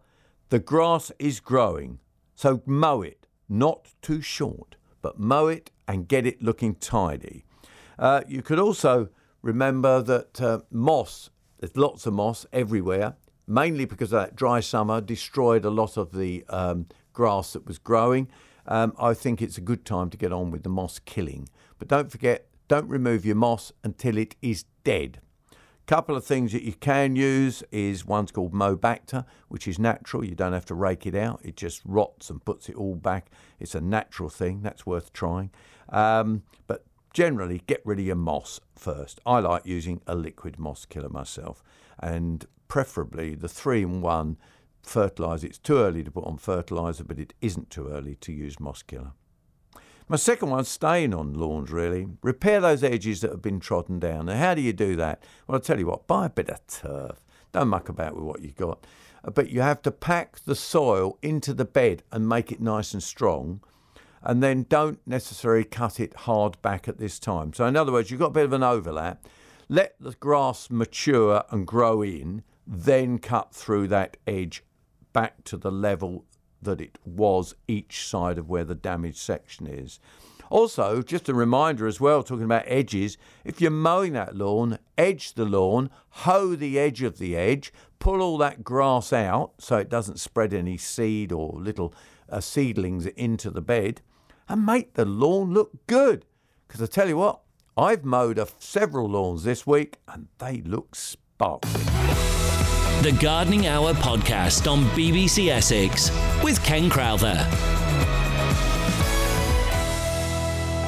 Speaker 2: The grass is growing. So mow it, not too short, but mow it and get it looking tidy. Uh, you could also remember that uh, moss, there's lots of moss everywhere, mainly because that dry summer destroyed a lot of the um, grass that was growing. Um, I think it's a good time to get on with the moss killing. But don't forget, don't remove your moss until it is dead. A couple of things that you can use is one's called Mo Bacter, which is natural. You don't have to rake it out. It just rots and puts it all back. It's a natural thing. That's worth trying. Um, but generally, get rid of your moss first. I like using a liquid moss killer myself, and preferably the three in one fertilizer. It's too early to put on fertilizer, but it isn't too early to use moss killer. My second one's staying on lawns, really. Repair those edges that have been trodden down. Now, how do you do that? Well, I'll tell you what, buy a bit of turf. Don't muck about with what you've got. but you have to pack the soil into the bed and make it nice and strong. And then don't necessarily cut it hard back at this time. So, in other words, you've got a bit of an overlap. Let the grass mature and grow in, then cut through that edge back to the level that it was each side of where the damaged section is. Also, just a reminder as well, talking about edges, if you're mowing that lawn, edge the lawn, hoe the edge of the edge, pull all that grass out so it doesn't spread any seed or little uh, seedlings into the bed, and make the lawn look good. Because I tell you what, I've mowed a, several lawns this week and they look sparkling.
Speaker 1: The Gardening Hour podcast on BBC Essex with Ken Crowther.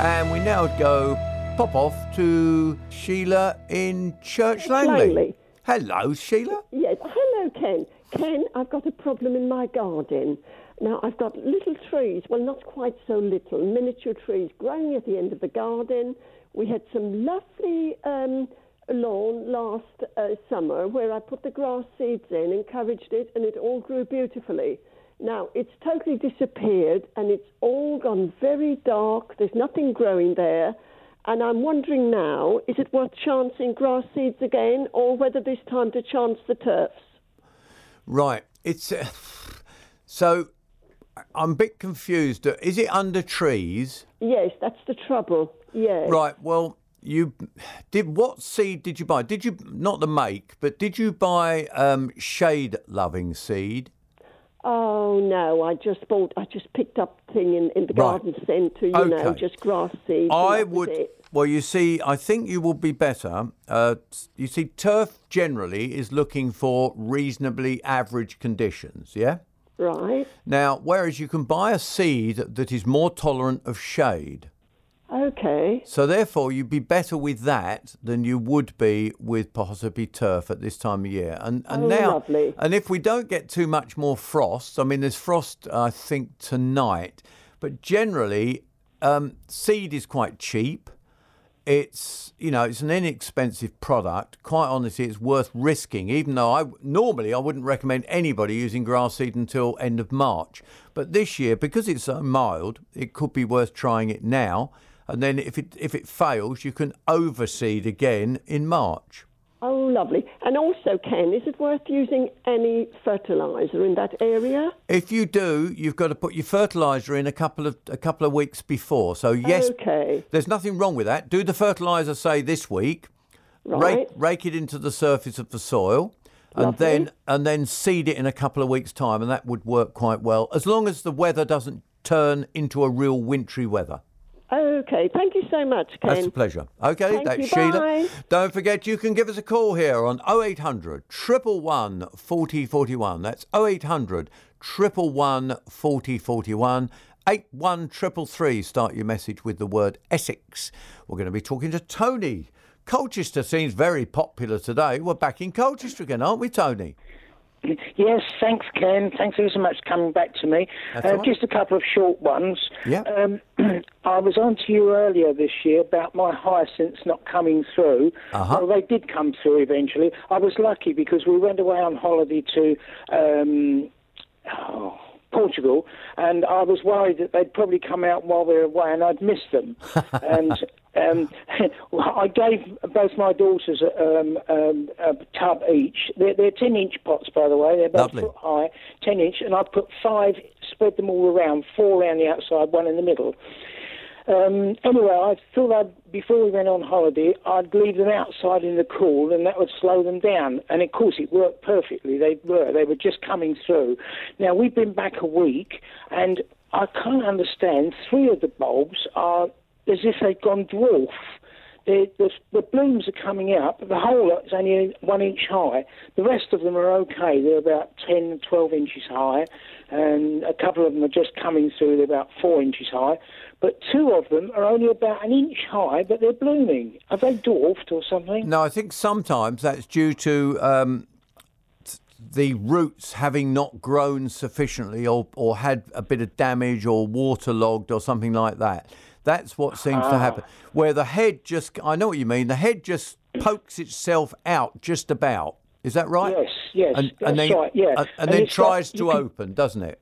Speaker 2: And we now go pop off to Sheila in Church Langley.
Speaker 13: Langley.
Speaker 2: Hello, Sheila.
Speaker 13: Yes. Hello, Ken. Ken, I've got a problem in my garden. Now, I've got little trees, well, not quite so little, miniature trees growing at the end of the garden. We had some lovely um, lawn last uh, summer where I put the grass seeds in, encouraged it, and it all grew beautifully. Now, it's totally disappeared and it's all gone very dark. There's nothing growing there. And I'm wondering now, is it worth chancing grass seeds again or whether this time to chance the turfs?
Speaker 2: Right. It's uh, so I'm a bit confused. Is it under trees?
Speaker 13: Yes, that's the trouble. Yes.
Speaker 2: Right. Well, you did. What seed did you buy? Did you not the make, but did you buy um, shade loving seed?
Speaker 13: Oh no! I just bought. I just picked up thing in, in the
Speaker 2: Right.
Speaker 13: garden centre. You know, just grass seed.
Speaker 2: I would. Well, you see, I think you will be better. Uh, you see, turf generally is looking for reasonably average conditions. Yeah.
Speaker 13: Right.
Speaker 2: Now, whereas you can buy a seed that is more tolerant of shade.
Speaker 13: Okay.
Speaker 2: So therefore, you'd be better with that than you would be with possibly turf at this time of year. And and
Speaker 13: Oh,
Speaker 2: now,
Speaker 13: lovely.
Speaker 2: and if we don't get too much more frost, I mean, there's frost I think tonight, but generally, um, seed is quite cheap. It's you know it's an inexpensive product. Quite honestly, it's worth risking. Even though I normally I wouldn't recommend anybody using grass seed until end of March, but this year because it's so mild, it could be worth trying it now. And then if it if it fails, you can overseed again in March.
Speaker 13: Oh, lovely. And also, Ken, is it worth using any fertiliser in that area?
Speaker 2: If you do, you've got to put your fertiliser in a couple of a couple of weeks before. So yes,
Speaker 13: Okay.
Speaker 2: there's nothing wrong with that. Do the fertiliser say this week, rake,
Speaker 13: Right.
Speaker 2: rake it into the surface of the soil, and then and then seed it in a couple of weeks' time, and that would work quite well as long as the weather doesn't turn into a real wintry weather.
Speaker 13: Okay. Thank you so much, Ken.
Speaker 2: That's a pleasure. Okay,
Speaker 13: Thank
Speaker 2: that's
Speaker 13: you,
Speaker 2: Sheila.
Speaker 13: bye.
Speaker 2: Don't forget you can give us a call here on 0800 111 4041. That's 0800 111 4041. 81333. Start your message with the word Essex. We're going to be talking to Tony. Colchester seems very popular today. We're back in Colchester again, aren't we, Tony?
Speaker 14: Yes, thanks, Ken. Thanks ever so much for coming back to me. Uh,
Speaker 2: right.
Speaker 14: Just a couple of short ones.
Speaker 2: Yeah.
Speaker 14: Um, I was on to you earlier this year about my hyacinths not coming through.
Speaker 2: Uh-huh.
Speaker 14: Well, they did come through eventually. I was lucky because we went away on holiday to um, oh, Portugal, and I was worried that they'd probably come out while we were away and I'd miss them. and um, I gave both my daughters a, um, um, a tub each. They're, they're 10 inch pots, by the way. They're about
Speaker 2: Lovely.
Speaker 14: a foot high, 10 inch, and I put five, spread them all around, four around the outside, one in the middle. Um, anyway, I thought I'd, before we went on holiday, I'd leave them outside in the cool and that would slow them down. And of course, it worked perfectly. They were. They were just coming through. Now, we've been back a week and I can't understand. Three of the bulbs are as if they've gone dwarf. The, the, the blooms are coming out, but the whole lot is only one inch high. The rest of them are okay. They're about 10, 12 inches high, and a couple of them are just coming through. They're about four inches high. But two of them are only about an inch high, but they're blooming. Are they dwarfed or something?
Speaker 2: No, I think sometimes that's due to um, the roots having not grown sufficiently or, or had a bit of damage or waterlogged or something like that. That's what seems to
Speaker 14: Ah.
Speaker 2: happen. Where the head just, I know what you mean, the head just pokes itself out just about. Is that right?
Speaker 14: Yes, yes,
Speaker 2: And,
Speaker 14: that's
Speaker 2: and then,
Speaker 14: right, yeah.
Speaker 2: and, and then
Speaker 14: it's got-
Speaker 2: tries to
Speaker 14: can-
Speaker 2: open, doesn't it?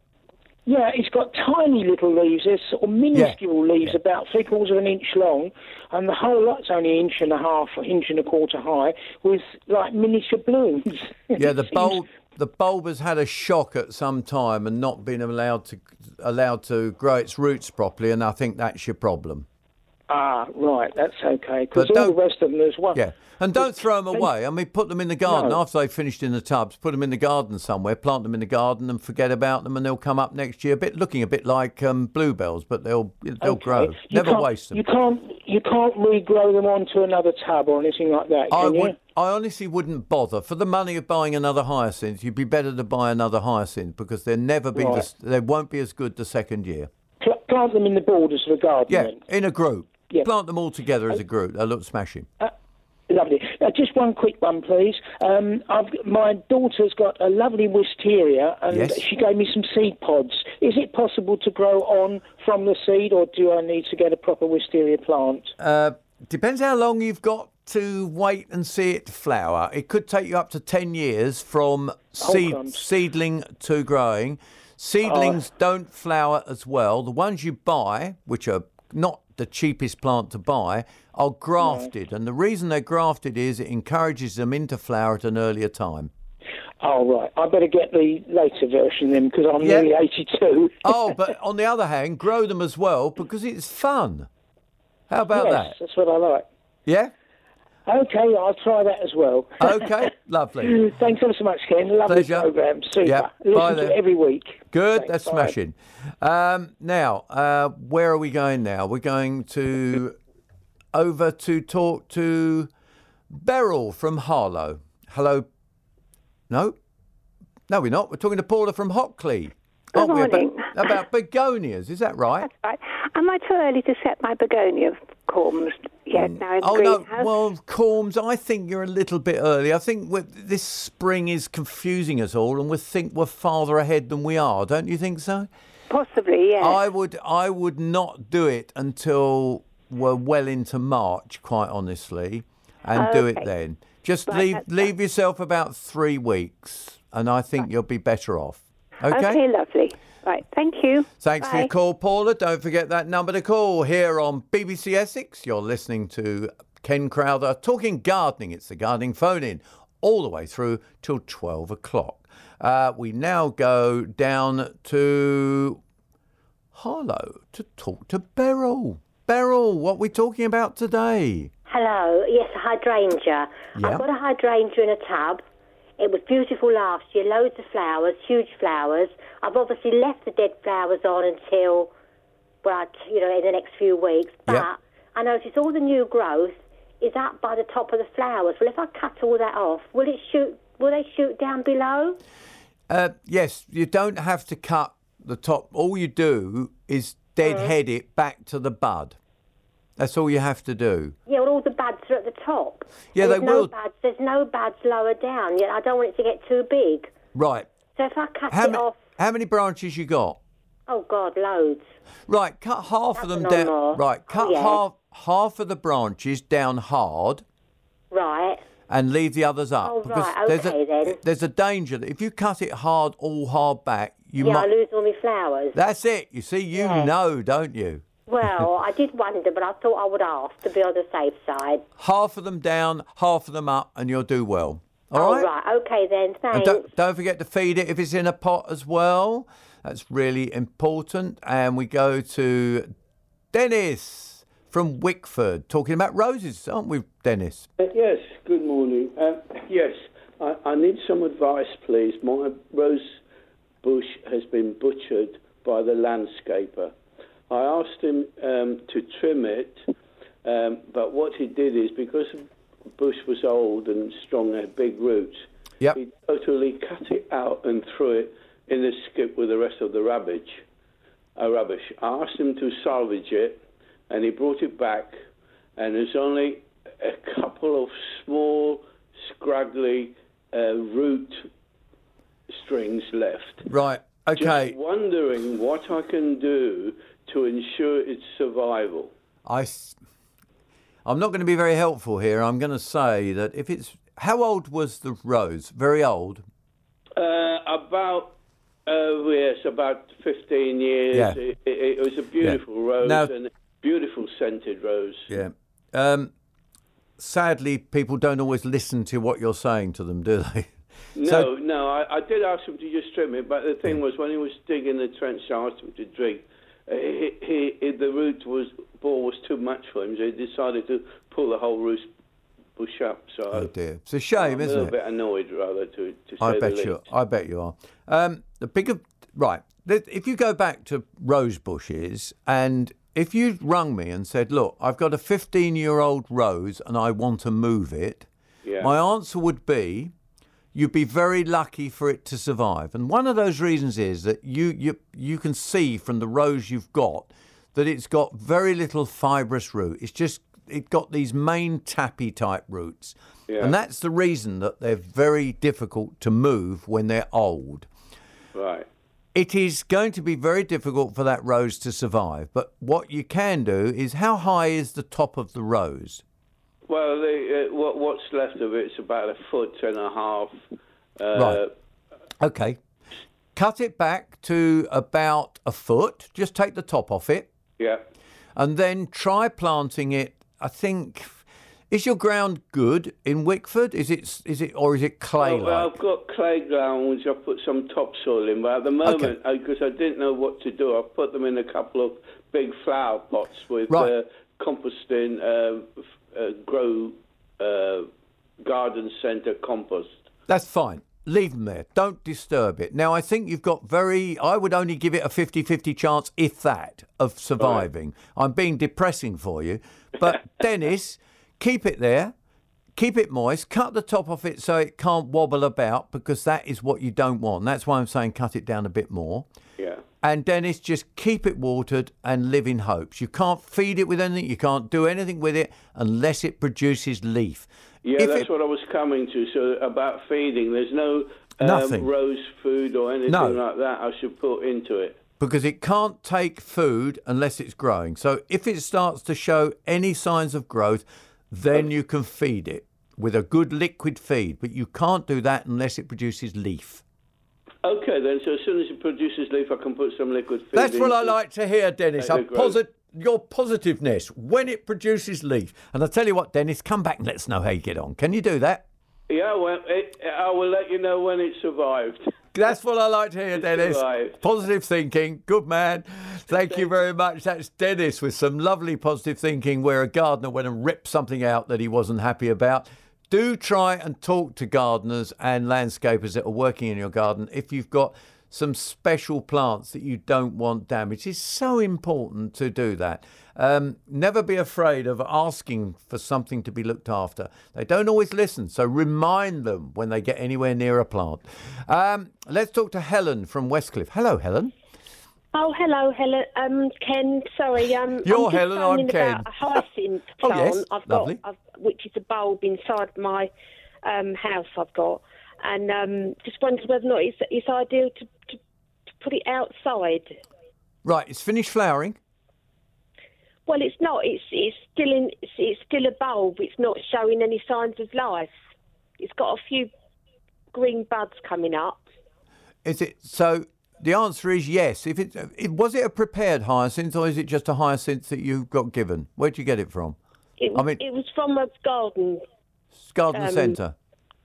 Speaker 14: Yeah, it's got tiny little leaves. They're sort of minuscule leaves, about three quarters of an inch long, and the whole lot's only an inch and a half, an inch and a quarter high, with like miniature blooms.
Speaker 2: Yeah, the bulb the bulb has had a shock at some time and not been allowed to allowed to grow its roots properly, and I think that's your problem.
Speaker 14: Ah, right, that's okay. Because all the rest of them, there's one.
Speaker 2: Yeah, and don't throw them away. I mean, put them in the garden
Speaker 14: No.
Speaker 2: after they've finished in the tubs. Put them in the garden somewhere. Plant them in the garden and forget about them, and they'll come up next year, a bit looking a bit like um, bluebells, but they'll they'll
Speaker 14: Okay.
Speaker 2: grow.
Speaker 14: You
Speaker 2: Never waste them.
Speaker 14: You can't, you can't regrow them onto another tub or anything like that,
Speaker 2: I
Speaker 14: can you?
Speaker 2: would. I honestly wouldn't bother for the money of buying another hyacinth. You'd be better to buy another hyacinth because they'll never be. The,
Speaker 14: Right.
Speaker 2: s- they won't be as good the second year.
Speaker 14: Pl- plant them in the borders of the garden.
Speaker 2: Yeah,
Speaker 14: then.
Speaker 2: in a group.
Speaker 14: Yeah.
Speaker 2: Plant them all together as a group. They look smashing.
Speaker 14: Lovely. Uh, just one quick one, please. Um, I've, my daughter's got a lovely wisteria, and
Speaker 2: Yes.
Speaker 14: she gave me some seed pods. Is it possible to grow on from the seed, or do I need to get a proper wisteria plant?
Speaker 2: Uh, depends how long you've got to wait and see it flower. It could take you up to 10 years from oh,
Speaker 14: seed,
Speaker 2: seedling to growing. Seedlings oh. don't flower as well. The ones you buy, which are not the cheapest plant to buy, are grafted. And the reason they're grafted is it encourages them into flower at an earlier time.
Speaker 14: Oh, right. I better get the later version then, because I'm
Speaker 2: Yeah.
Speaker 14: nearly 82.
Speaker 2: oh, but on the other hand, grow them as well because it's fun. How about
Speaker 14: yes,
Speaker 2: that?
Speaker 14: that's what I like.
Speaker 2: Yeah?
Speaker 14: Okay, I'll try that as well.
Speaker 2: Okay, lovely.
Speaker 14: Thanks ever so much, Ken. Lovely
Speaker 2: Pleasure.
Speaker 14: program. Super.
Speaker 2: Yeah,
Speaker 14: Listen
Speaker 2: bye
Speaker 14: to
Speaker 2: then.
Speaker 14: it every week.
Speaker 2: Good,
Speaker 14: Thanks,
Speaker 2: that's
Speaker 14: bye.
Speaker 2: smashing. Um, now, uh, where are we going now? We're going to over to talk to Beryl from Harlow. Hello. No, no, we're not. We're talking to Paula from Hockley.
Speaker 15: Good
Speaker 2: aren't we? About-
Speaker 15: morning.
Speaker 2: About, begonias, is that right?
Speaker 15: That's Right. Am I too early to set my begonia corms yet now in
Speaker 2: Oh no, well, Corms, I think you're a little bit early. I think this spring is confusing us all, and we think we're farther ahead than we are. Don't you think so?
Speaker 15: Possibly, yes.
Speaker 2: I would I would not do it until we're well into March, quite honestly, and do it then. Just
Speaker 15: Right,
Speaker 2: leave leave yourself about three weeks, and I think you'll be better off. Okay.
Speaker 15: Okay, lovely. Right, thank you.
Speaker 2: Thanks for your call, Paula. Don't forget that number to call here on BBC Essex. You're listening to Ken Crowther talking gardening. It's the gardening phone in all the way through till 12 o'clock. Uh, we now go down to Harlow to talk to Beryl. Beryl, what are we talking about today?
Speaker 16: Hello, yes, a hydrangea.
Speaker 2: Yeah.
Speaker 16: I've got a hydrangea in a tub. It was beautiful last year, loads of flowers, huge flowers. I've obviously left the dead flowers on until, well, you know, in the next few weeks. But
Speaker 2: Yeah.
Speaker 16: I noticed all the new growth is up by the top of the flowers. Well, if I cut all that off, will it shoot? Will they shoot down below?
Speaker 2: Uh, yes, you don't have to cut the top. All you do is deadhead it back to the bud. That's all you have to do.
Speaker 16: Yeah, well, all the buds are at the top.
Speaker 2: Yeah,
Speaker 16: there's
Speaker 2: they
Speaker 16: no
Speaker 2: will.
Speaker 16: Buds, there's no buds lower down. Yet I don't want it to get too big.
Speaker 2: Right.
Speaker 16: So if I cut
Speaker 2: How,
Speaker 16: it
Speaker 2: ma-
Speaker 16: off,
Speaker 2: how many branches you got?
Speaker 16: oh God, loads.
Speaker 2: Right, cut half of them down. Right, cut
Speaker 16: yeah.
Speaker 2: half half of the branches down hard
Speaker 16: Right.
Speaker 2: and leave the others up.
Speaker 16: Oh,
Speaker 2: because
Speaker 16: right,
Speaker 2: there's
Speaker 16: okay
Speaker 2: a
Speaker 16: then.
Speaker 2: there's a danger that if you cut it hard, all hard back, you
Speaker 16: yeah, I
Speaker 2: might.
Speaker 16: lose all my flowers.
Speaker 2: That's it. You see, you
Speaker 16: Yeah.
Speaker 2: know, don't you?
Speaker 16: Well, I did wonder, but I thought I would ask to be on the safe side.
Speaker 2: Half of them down, half of them up, and you'll do well. All
Speaker 16: oh,
Speaker 2: right.
Speaker 16: right. Okay then.
Speaker 2: And
Speaker 16: Thanks.
Speaker 2: don't, don't forget to feed it if it's in a pot as well. That's really important. And we go to Dennis from Wickford talking about roses, aren't we, Dennis?
Speaker 17: Uh, yes, good morning. Uh, yes, I, I need some advice, please. My rose bush has been butchered by the landscaper. I asked him um, to trim it, um, but what he did is because bush was old and strong, had big roots,
Speaker 2: Yep.
Speaker 17: he totally cut it out and threw it in the skip with the rest of the rubbish. Uh, rubbish. I asked him to salvage it, and he brought it back, and there's only a couple of small, scraggly uh, root strings left.
Speaker 2: Right. Okay.
Speaker 17: Just wondering what I can do to ensure its survival.
Speaker 2: I—I'm not going to be very helpful here. I'm going to say that if it's how old was the rose? Very old.
Speaker 17: Uh, about uh, yes, about fifteen years.
Speaker 2: Yeah.
Speaker 17: It, it, it was a beautiful rose
Speaker 2: Now-
Speaker 17: and a beautiful scented rose.
Speaker 2: Yeah. Um, sadly, people don't always listen to what you're saying to them, do they?
Speaker 17: No, no, I, I did ask him to just trim it, but the thing was, when he was digging the trench, I asked him to dig. Uh, he, he, he, the root was ball was too much for him, so he decided to pull the whole roost bush up. So
Speaker 2: Oh dear, it's a shame,
Speaker 17: I'm a
Speaker 2: isn't
Speaker 17: little
Speaker 2: it?
Speaker 17: bit annoyed, rather, to, to say
Speaker 2: I bet
Speaker 17: least.
Speaker 2: you. I bet you are. Um, the bigger right. If you go back to rose bushes, and if you'd rung me and said, "Look, I've got a 15-year-old rose and I want to move it,"
Speaker 17: Yeah.
Speaker 2: my answer would be, you'd be very lucky for it to survive. And one of those reasons is that you you you can see from the rose you've got that it's got very little fibrous root. It's just it got these main tappy type roots.
Speaker 17: Yeah.
Speaker 2: And that's the reason that they're very difficult to move when they're old.
Speaker 17: Right.
Speaker 2: It is going to be very difficult for that rose to survive. But what you can do is how high is the top of the rose?
Speaker 17: Well, the, uh, what, what's left of it's about a foot and a half. Uh,
Speaker 2: Right. Okay. Cut it back to about a foot. Just take the top off it.
Speaker 17: Yeah.
Speaker 2: And then try planting it. I think. Is your ground good in Wickford? Is it is it or is it clay
Speaker 17: Oh, well, I've got clay ground which I've put some topsoil in, but at the moment, because I didn't know what to do, I've put them in a couple of big flower pots with
Speaker 2: Right.
Speaker 17: uh, composting, uh, uh, grow uh, garden centre compost.
Speaker 2: That's fine. Leave them there. Don't disturb it. Now, I think you've got very, I would only give it a 50 50 chance, if that, of surviving. I'm being depressing for you. But, Dennis, keep it there. Keep it moist. Cut the top off it so it can't wobble about because that is what you don't want. That's why I'm saying cut it down a bit more. And Dennis, just keep it watered and live in hopes. You can't feed it with anything. You can't do anything with it unless it produces leaf.
Speaker 17: Yeah,
Speaker 2: If
Speaker 17: that's
Speaker 2: it-
Speaker 17: what I was coming to. So about feeding, there's no um, rose food or anything
Speaker 2: No.
Speaker 17: like that I should put into it.
Speaker 2: because it can't take food unless it's growing. So if it starts to show any signs of growth, then you can feed it with a good liquid feed. But you can't do that unless it produces leaf.
Speaker 17: Okay, then. So as soon as it produces leaf, I can put some liquid feed.
Speaker 2: That's what I like to hear, Dennis. I
Speaker 17: the
Speaker 2: posit- your positiveness when it produces leaf. And I tell you what, Dennis, come back and let us know how you get on. Can you do that?
Speaker 17: Yeah, well, it, I will let you know when it survived.
Speaker 2: That's what I like to hear, Dennis.
Speaker 17: survived.
Speaker 2: Positive thinking. Good man. Thank you very much. That's Dennis with some lovely positive thinking where a gardener went and ripped something out that he wasn't happy about. Do try and talk to gardeners and landscapers that are working in your garden if you've got some special plants that you don't want damaged. It's so important to do that. Um, never be afraid of asking for something to be looked after. They don't always listen, so remind them when they get anywhere near a plant. Um, let's talk to Helen from Westcliff. Hello, Helen.
Speaker 18: Oh, hello, Helen. Um, Ken. Sorry. Um,
Speaker 2: You're
Speaker 18: I'm
Speaker 2: Helen, I'm Ken.
Speaker 18: About a hyacinth
Speaker 2: Oh, yes,
Speaker 18: I've
Speaker 2: lovely.
Speaker 18: got, I've, which is a bulb inside my um, house. I've got, and um, just wondered whether or not it's, it's ideal to, to, to put it outside.
Speaker 2: Right, it's finished flowering.
Speaker 18: Well, it's not. It's it's still in. It's, it's still a bulb. It's not showing any signs of life. It's got a few green buds coming up.
Speaker 2: Is it so? The answer is yes. If it, it was it a prepared hyacinth or is it just a hyacinth that you got given? Where'd you get it from?
Speaker 18: It,
Speaker 2: I mean-
Speaker 18: it was from a garden
Speaker 2: Garden
Speaker 18: um,
Speaker 2: centre.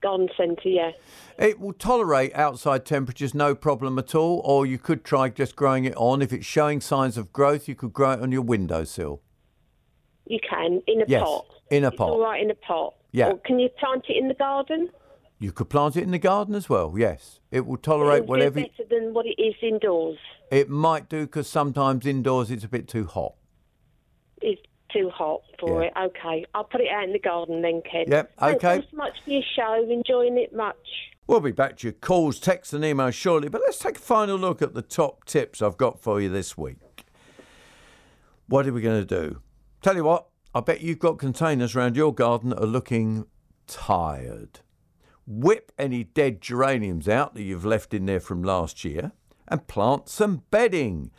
Speaker 18: garden centre. Yeah.
Speaker 2: It will tolerate outside temperatures, no problem at all. Or you could try just growing it on. If it's showing signs of growth, you could grow it on your windowsill.
Speaker 18: You can in a
Speaker 2: Yes,
Speaker 18: pot.
Speaker 2: in a
Speaker 18: It's
Speaker 2: pot.
Speaker 18: all right in a pot.
Speaker 2: Yeah.
Speaker 18: Or can you plant it in the garden?
Speaker 2: You could plant it in the garden as well. Yes, it will tolerate
Speaker 18: It'll
Speaker 2: whatever.
Speaker 18: do better than what it is indoors.
Speaker 2: It might do because sometimes indoors it's a bit too hot.
Speaker 18: It's too hot for
Speaker 2: Yeah.
Speaker 18: it. Okay, I'll put it out in the garden then, Ken.
Speaker 2: Yep, Okay.
Speaker 18: Thanks so much for your show. Enjoying it much.
Speaker 2: We'll be back to your calls, texts, and emails shortly, but let's take a final look at the top tips I've got for you this week. What are we going to do? Tell you what, I bet you've got containers around your garden that are looking tired. Whip any dead geraniums out that you've left in there from last year and plant some bedding.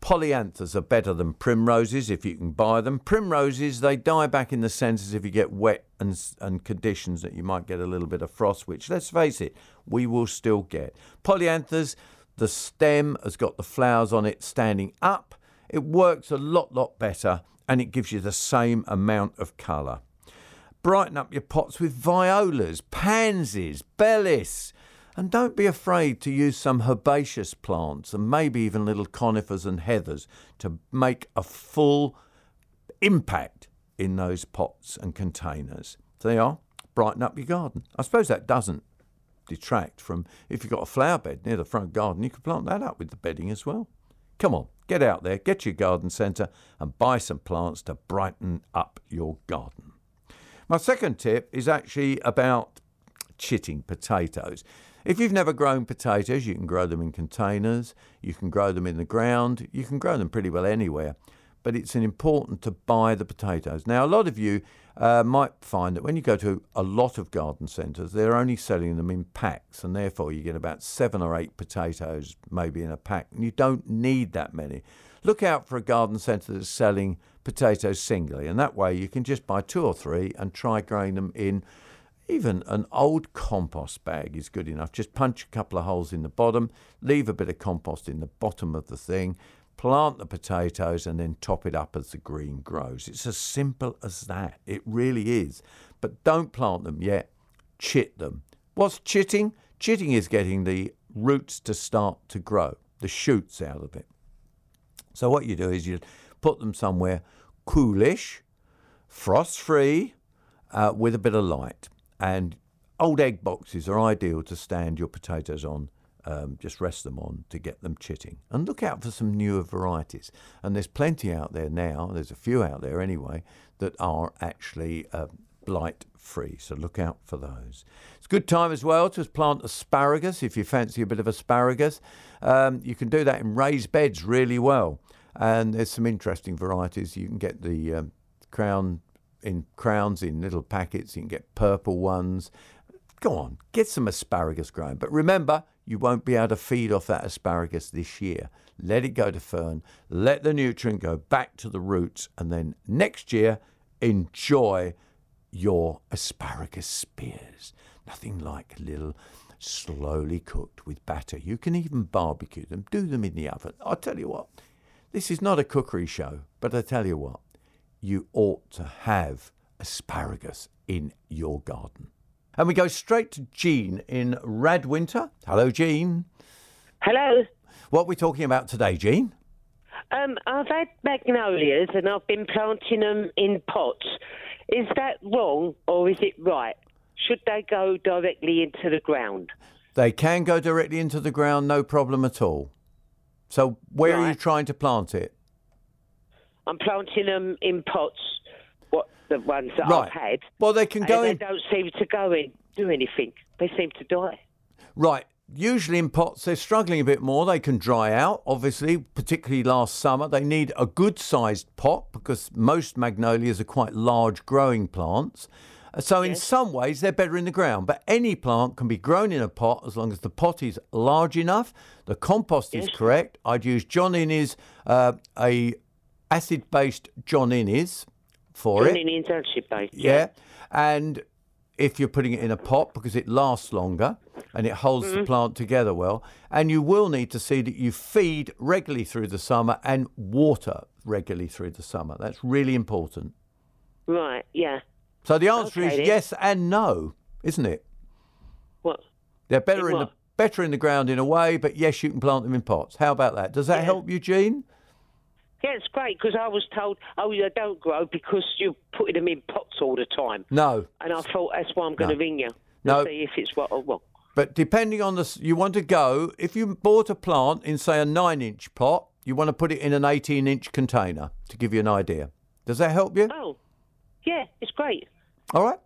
Speaker 2: Polyanthus are better than primroses if you can buy them. Primroses, they die back in the centres if you get wet and, and conditions that you might get a little bit of frost, which, let's face it, we will still get. Polyanthus, the stem has got the flowers on it standing up. It works a lot, lot better and it gives you the same amount of colour. Brighten up your pots with violas, pansies, bellis. And don't be afraid to use some herbaceous plants and maybe even little conifers and heathers to make a full impact in those pots and containers. There you are, brighten up your garden. I suppose that doesn't detract from if you've got a flower bed near the front garden, you could plant that up with the bedding as well. Come on, get out there, get your garden centre and buy some plants to brighten up your garden. My second tip is actually about chitting potatoes. If you've never grown potatoes, you can grow them in containers, you can grow them in the ground, you can grow them pretty well anywhere. But it's important to buy the potatoes. Now, a lot of you uh, might find that when you go to a lot of garden centres, they're only selling them in packs, and therefore you get about seven or eight potatoes maybe in a pack, and you don't need that many. Look out for a garden centre that's selling potatoes singly, and that way you can just buy two or three and try growing them in even an old compost bag is good enough. Just punch a couple of holes in the bottom, leave a bit of compost in the bottom of the thing, plant the potatoes, and then top it up as the green grows. It's as simple as that. It really is. But don't plant them yet, chit them. What's chitting? Chitting is getting the roots to start to grow, the shoots out of it. So what you do is you put them somewhere coolish, frost free, uh, with a bit of light. And old egg boxes are ideal to stand your potatoes on. Um, just rest them on to get them chitting. And look out for some newer varieties. And there's plenty out there now, there's a few out there anyway, that are actually uh, blight free. So look out for those. It's a good time as well to plant asparagus if you fancy a bit of asparagus. Um, you can do that in raised beds really well. And there's some interesting varieties. You can get the um, crown in crowns in little packets. You can get purple ones. Go on, get some asparagus growing. But remember, you won't be able to feed off that asparagus this year. Let it go to fern. Let the nutrient go back to the roots. And then next year, enjoy your asparagus spears. Nothing like little slowly cooked with batter. You can even barbecue them, do them in the oven. I'll tell you what, this is not a cookery show, but I tell you what, you ought to have asparagus in your garden. And we go straight to Jean in Radwinter. Hello, Jean.
Speaker 19: Hello.
Speaker 2: What are we talking about today, Jean?
Speaker 19: Um, I've had magnolias and I've been planting them in pots. Is that wrong or is it right? Should they go directly into the ground?
Speaker 2: They can go directly into the ground, no problem at all. So, where are you trying to plant it?
Speaker 19: I'm planting them in pots. What the ones that
Speaker 2: Right.
Speaker 19: I've had.
Speaker 2: Well, they can
Speaker 19: and
Speaker 2: in.
Speaker 19: they don't seem to go in do anything. They seem to die.
Speaker 2: Right. Usually in pots, they're struggling a bit more. They can dry out, obviously, particularly last summer. They need a good sized pot because most magnolias are quite large growing plants. So, in some ways, they're better in the ground. But any plant can be grown in a pot as long as the pot is large enough, the compost is correct. I'd use John Innes, uh, a acid based John Innes for it.
Speaker 19: Turning into acid base.
Speaker 2: Yeah. And if you're putting it in a pot because it lasts longer and it holds the
Speaker 19: Mhm.
Speaker 2: plant together well. And you will need to see that you feed regularly through the summer and water regularly through the summer. That's really important.
Speaker 19: Right. Yeah.
Speaker 2: So the answer
Speaker 19: Okay,
Speaker 2: is
Speaker 19: then.
Speaker 2: yes and no, isn't it?
Speaker 19: What?
Speaker 2: They're better
Speaker 19: In
Speaker 2: in, the better in the ground in a way, but yes, you can plant them in pots. How about that? Does that help you, Jean?
Speaker 19: Yeah, it's great because I was told, oh, they don't grow because you're putting them in pots all the time.
Speaker 2: No.
Speaker 19: And I thought that's why I'm going to
Speaker 2: No.
Speaker 19: ring you.
Speaker 2: No.
Speaker 19: See if it's what or what.
Speaker 2: But depending on the, you want to go, if you bought a plant in, say, a nine inch pot, you want to put it in an 18 inch container to give you an idea. Does that help you?
Speaker 19: Oh, yeah, it's great.
Speaker 2: All right.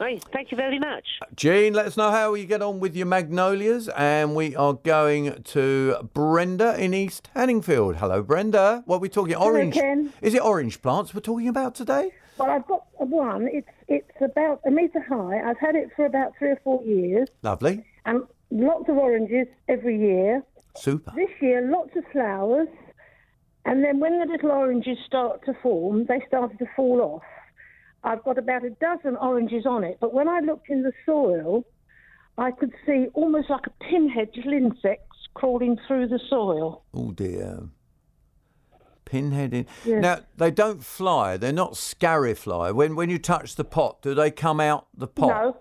Speaker 19: Hey, thank you very much.
Speaker 2: Jean, let us know how you get on with your magnolias. And we are going to Brenda in East Hanningfield. Hello, Brenda. What are we talking? Orange.
Speaker 20: Ken.
Speaker 2: Is it orange plants we're talking about today?
Speaker 20: Well, I've got one. It's it's about a metre high. I've had it for about three or four years,
Speaker 2: Lovely.
Speaker 20: and lots of oranges every year.
Speaker 2: Super.
Speaker 20: This year, lots of flowers, And then when the little oranges start to form, they started to fall off. I've got about a dozen oranges on it, but when I looked in the soil, I could see almost like a pinhead little insects crawling through the soil.
Speaker 2: Oh dear. Pinhead in.
Speaker 20: Yes.
Speaker 2: Now they don't fly. They're not sciarid fly. When when you touch the pot, do they come out the pot?
Speaker 20: No,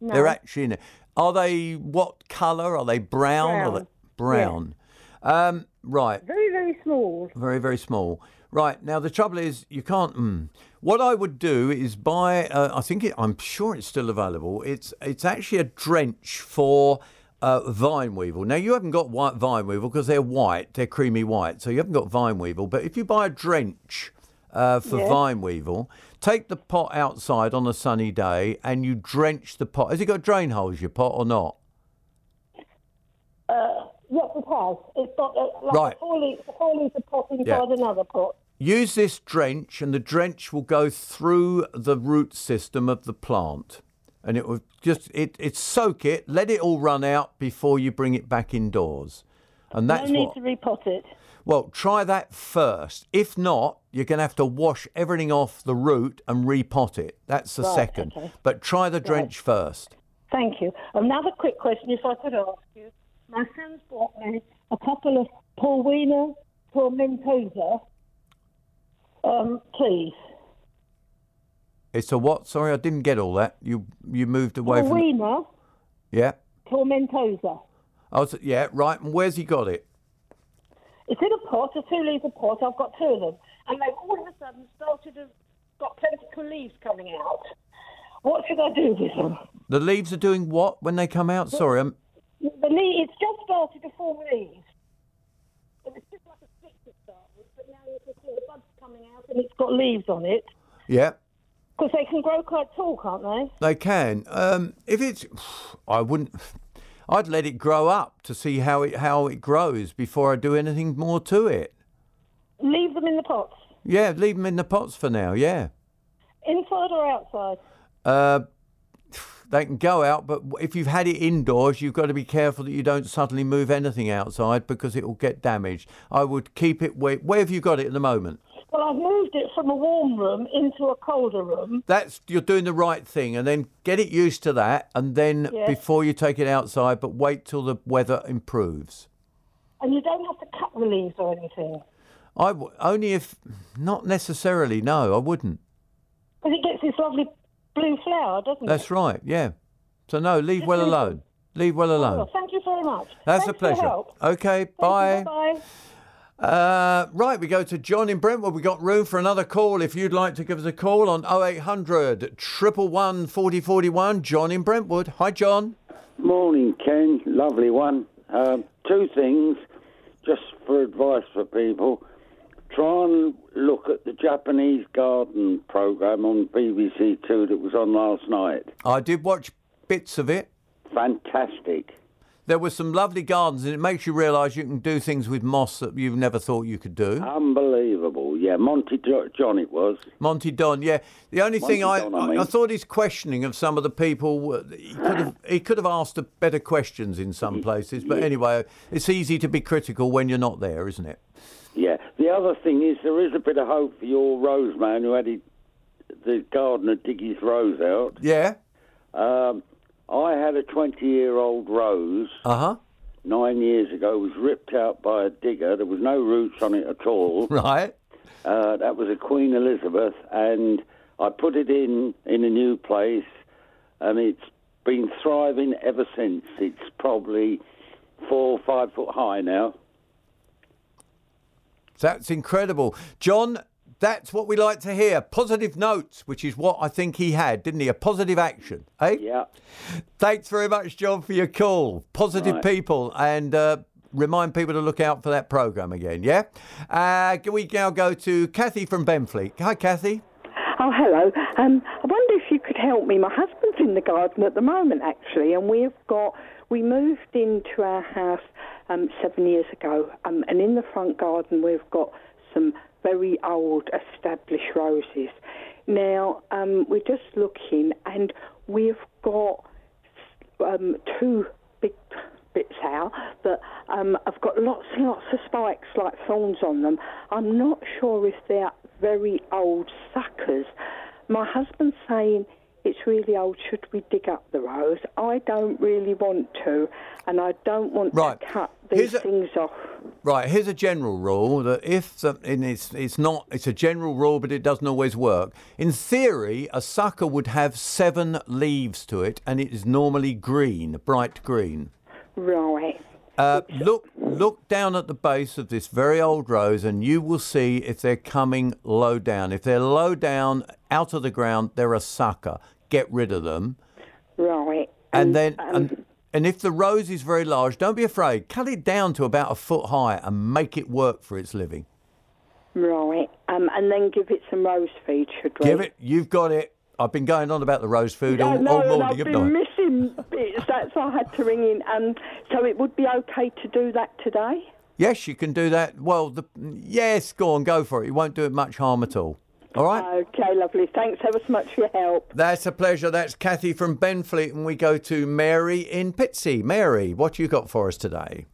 Speaker 20: no.
Speaker 2: They're actually in it. Are they what colour? Are they brown? Are they brown? Um, right.
Speaker 20: Very, very small.
Speaker 2: Very, very small. Right now, the trouble is you can't. Mm, what I would do is buy. Uh, I think it, I'm sure it's still available. It's it's actually a drench for uh, vine weevil. Now you haven't got white vine weevil because they're white. They're creamy white, so you haven't got vine weevil. But if you buy a drench uh, for
Speaker 20: Yeah.
Speaker 2: vine weevil, take the pot outside on a sunny day and you drench the pot. Has it got drain holes your pot or not?
Speaker 20: Uh, yes, it has. It's got uh, like
Speaker 2: Right.
Speaker 20: a four litre pot inside
Speaker 2: Yeah.
Speaker 20: another pot.
Speaker 2: Use this drench, and the drench will go through the root system of the plant, and it will just it it soak it, let it all run out before you bring it back indoors, and that's
Speaker 20: no need
Speaker 2: what.
Speaker 20: to repot it.
Speaker 2: Well, try that first. If not, you're going to have to wash everything off the root and repot it. That's the
Speaker 20: Right,
Speaker 2: second.
Speaker 20: okay.
Speaker 2: But try the drench first.
Speaker 20: Thank you. Another quick question, if I could ask you. My son's bought me a couple of Paulownia Tomentosa, um, please.
Speaker 2: It's a what? Sorry, I didn't get all that. You you moved away from.
Speaker 20: Paulownia
Speaker 2: Yeah.
Speaker 20: Tomentosa.
Speaker 2: I was, yeah, right. And where's he got it?
Speaker 20: It's in a pot, a two litre pot. I've got two of them. And they've all of a sudden started to got plentiful leaves coming out. What should I do with them?
Speaker 2: The leaves are doing what when they come out? Sorry, I'm.
Speaker 20: The leaf, it's just started to form leaves. It was just like a stick to start with, but now you can see the buds coming out and it's got leaves on it.
Speaker 2: Yeah.
Speaker 20: Because they can grow quite tall, can't they?
Speaker 2: They can. Um, if it's, I wouldn't. I'd let it grow up to see how it how it grows before I do anything more to it.
Speaker 20: Leave them in the pots,
Speaker 2: Yeah, leave them in the pots for now. Yeah.
Speaker 20: inside or outside.
Speaker 2: Uh, they can go out, but if you've had it indoors, you've got to be careful that you don't suddenly move anything outside because it will get damaged. I would keep it where. Where have you got it at the moment?
Speaker 20: Well, I've moved it from a warm room into a colder room.
Speaker 2: That's you're doing the right thing, and then get it used to that, and then
Speaker 20: Yeah.
Speaker 2: before you take it outside, but wait till the weather improves.
Speaker 20: And you don't have to cut the leaves or anything.
Speaker 2: I w- only if not necessarily. No, I wouldn't.
Speaker 20: Because it gets this lovely blue flower, doesn't it?
Speaker 2: That's right. Yeah. So no, leave well alone. Leave well alone.
Speaker 20: Well, thank you very much.
Speaker 2: That's
Speaker 20: Thanks
Speaker 2: a pleasure.
Speaker 20: help.
Speaker 2: Okay. Bye.
Speaker 20: Bye.
Speaker 2: Uh, right, we go to John in Brentwood. We've got room for another call. If you'd like to give us a call on 0800 111 4041. John in Brentwood. Hi, John.
Speaker 21: Morning, Ken. Lovely one. Um, two things, just for advice for people. Try and look at the Japanese garden program on BBC Two that was on last night.
Speaker 2: I did watch bits of it.
Speaker 21: Fantastic.
Speaker 2: There were some lovely gardens, and it makes you realise you can do things with moss that you've never thought you could do.
Speaker 21: Unbelievable. Yeah, Monty jo- John it was.
Speaker 2: Monty Don, yeah. The only thing I,
Speaker 21: Don, I mean.
Speaker 2: I thought his questioning of some of the people, uh, he could have he could have asked a better questions in some places. But anyway, it's easy to be critical when you're not there, isn't it?
Speaker 21: Yeah. The other thing is there is a bit of hope for your rose man who had his, the gardener dig his rose out.
Speaker 2: Yeah.
Speaker 21: Um, I had a 20 year old rose.
Speaker 2: Uh huh.
Speaker 21: Nine years ago, was ripped out by a digger. There was no roots on it at all.
Speaker 2: Right.
Speaker 21: Uh, that was a Queen Elizabeth, and I put it in in a new place, and it's been thriving ever since. It's probably four or five foot high now.
Speaker 2: That's incredible, John. That's what we like to hear. Positive notes, which is what I think he had, didn't he? A positive action, eh?
Speaker 21: Yeah.
Speaker 2: Thanks very much, John, for your call. Positive
Speaker 21: Right.
Speaker 2: people, and uh, remind people to look out for that program again. Yeah. Uh, can we now go to Kathy from Benfleet? Hi, Kathy.
Speaker 22: Oh, hello. Um, I wonder if you could help me. My husband's in the garden at the moment, actually, and we've got we moved into our house um, seven years ago, um, and in the front garden we've got some very old established roses. Now um, we're just looking, and we've got um, two big bits out, but um, I've got lots and lots of spikes like thorns on them. I'm not sure if they're very old suckers. My husband's saying it's really old. Should we dig up the rose? I don't really want to, and I don't want
Speaker 2: Right.
Speaker 22: to cut these
Speaker 2: a-
Speaker 22: things off.
Speaker 2: Right, here's a general rule that if something it's it's not it's a general rule, but it doesn't always work. In theory, a sucker would have seven leaves to it, and it is normally green, bright green.
Speaker 22: Right.
Speaker 2: Uh, look look down at the base of this very old rose, and you will see if they're coming low down. If they're low down out of the ground, they're a sucker. Get rid of them.
Speaker 22: Right.
Speaker 2: And then,
Speaker 22: um,
Speaker 2: and, and if the rose is very large, don't be afraid. Cut it down to about a foot high and make it work for its living.
Speaker 22: Right. Um, and then give it some rose feed, should we?
Speaker 2: Give it. You've got it. I've been going on about the rose food all,
Speaker 22: I
Speaker 2: all
Speaker 22: and
Speaker 2: morning.
Speaker 22: I've been
Speaker 2: I?
Speaker 22: missing bits. That's why I had to ring in. Um, so it would be okay to do that today?
Speaker 2: Yes, you can do that. Well, the, yes, go on, go for it. You won't do it much harm at all. All right.
Speaker 22: Okay, lovely. Thanks ever so much for your help.
Speaker 2: That's a pleasure. That's Kathy from Benfleet, and we go to Mary in Pitsea. Mary, what you got for us today?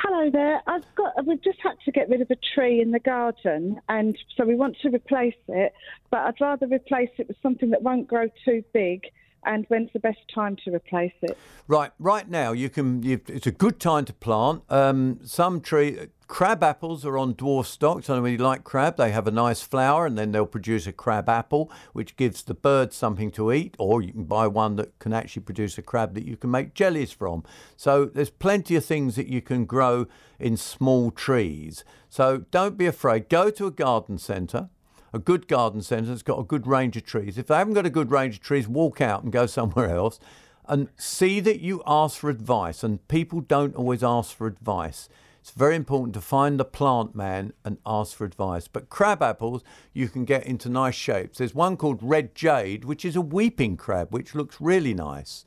Speaker 23: Hello there. I've got. We've just had to get rid of a tree in the garden, and so we want to replace it. But I'd rather replace it with something that won't grow too big. And when's the best time to replace it?
Speaker 2: Right, right now you can. You, it's a good time to plant. Um, some tree crab apples are on dwarf stock. So when you like crab, they have a nice flower, and then they'll produce a crab apple, which gives the birds something to eat. Or you can buy one that can actually produce a crab that you can make jellies from. So there's plenty of things that you can grow in small trees. So don't be afraid. Go to a garden centre a good garden centre that's got a good range of trees. If they haven't got a good range of trees, walk out and go somewhere else and see that you ask for advice. And people don't always ask for advice. It's very important to find the plant man and ask for advice. But crab apples you can get into nice shapes. There's one called red jade, which is a weeping crab, which looks really nice.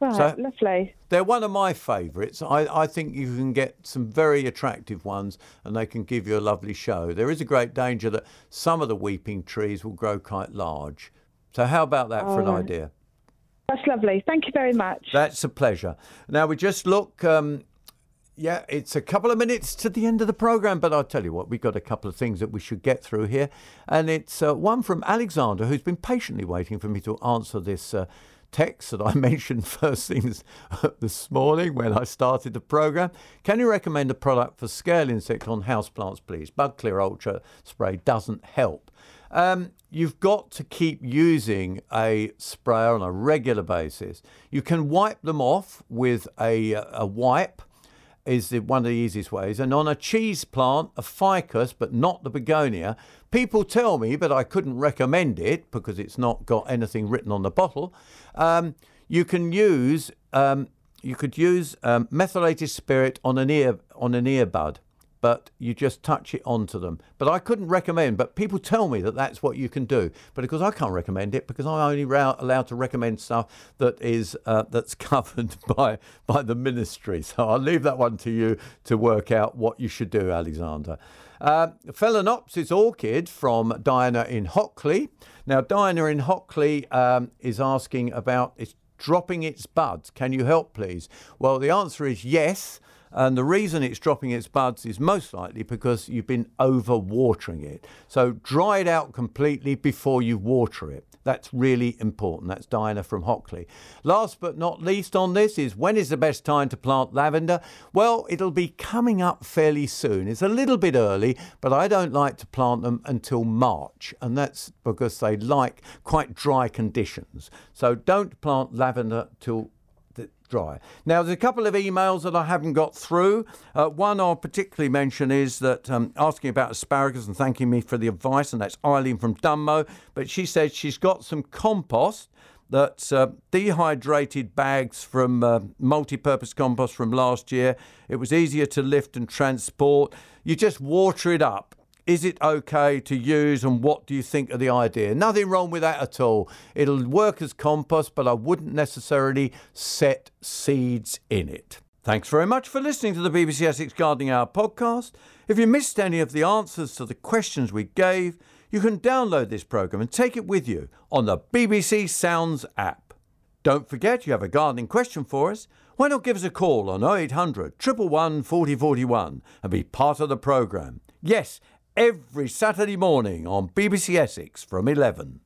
Speaker 23: Right,
Speaker 2: So-
Speaker 23: lovely.
Speaker 2: They're one of my favourites. I, I think you can get some very attractive ones and they can give you a lovely show. There is a great danger that some of the weeping trees will grow quite large. So, how about that for an idea?
Speaker 23: That's lovely. Thank you very much.
Speaker 2: That's a pleasure. Now, we just look. Um, yeah, it's a couple of minutes to the end of the programme, but I'll tell you what, we've got a couple of things that we should get through here. And it's uh, one from Alexander, who's been patiently waiting for me to answer this uh, text that I mentioned first things this morning when I started the programme. Can you recommend a product for scale insect on houseplants, please? Bug Clear Ultra spray doesn't help. Um, you've got to keep using a sprayer on a regular basis. You can wipe them off with a, a wipe is the, one of the easiest ways. And on a cheese plant, a ficus, but not the begonia, people tell me, but I couldn't recommend it because it's not got anything written on the bottle. Um, you can use um, you could use um, methylated spirit on an ear on an earbud, but you just touch it onto them. But I couldn't recommend. But people tell me that that's what you can do. But because I can't recommend it, because I'm only ra- allowed to recommend stuff that is uh, that's covered by by the ministry. So I'll leave that one to you to work out what you should do, Alexander. Uh, Phalaenopsis orchid from Diana in Hockley. Now, Diana in Hockley um, is asking about its dropping its buds. Can you help, please? Well, the answer is yes. And the reason it's dropping its buds is most likely because you've been over watering it. So dry it out completely before you water it. That's really important. That's Diana from Hockley. Last but not least on this is when is the best time to plant lavender? Well, it'll be coming up fairly soon. It's a little bit early, but I don't like to plant them until March, and that's because they like quite dry conditions. So don't plant lavender till dry. Now, there's a couple of emails that I haven't got through. Uh, one I'll particularly mention is that um, asking about asparagus and thanking me for the advice, and that's Eileen from Dunmow. But she said she's got some compost. That's uh, dehydrated bags from uh, multi purpose compost from last year. It was easier to lift and transport. You just water it up. Is it okay to use and what do you think of the idea? Nothing wrong with that at all. It'll work as compost, but I wouldn't necessarily set seeds in it. Thanks very much for listening to the BBC Essex Gardening Hour podcast. If you missed any of the answers to the questions we gave, you can download this programme and take it with you on the BBC Sounds app. Don't forget you have a gardening question for us. Why not give us a call on 0800 111 4041 and be part of the programme? Yes, every Saturday morning on BBC Essex from 11.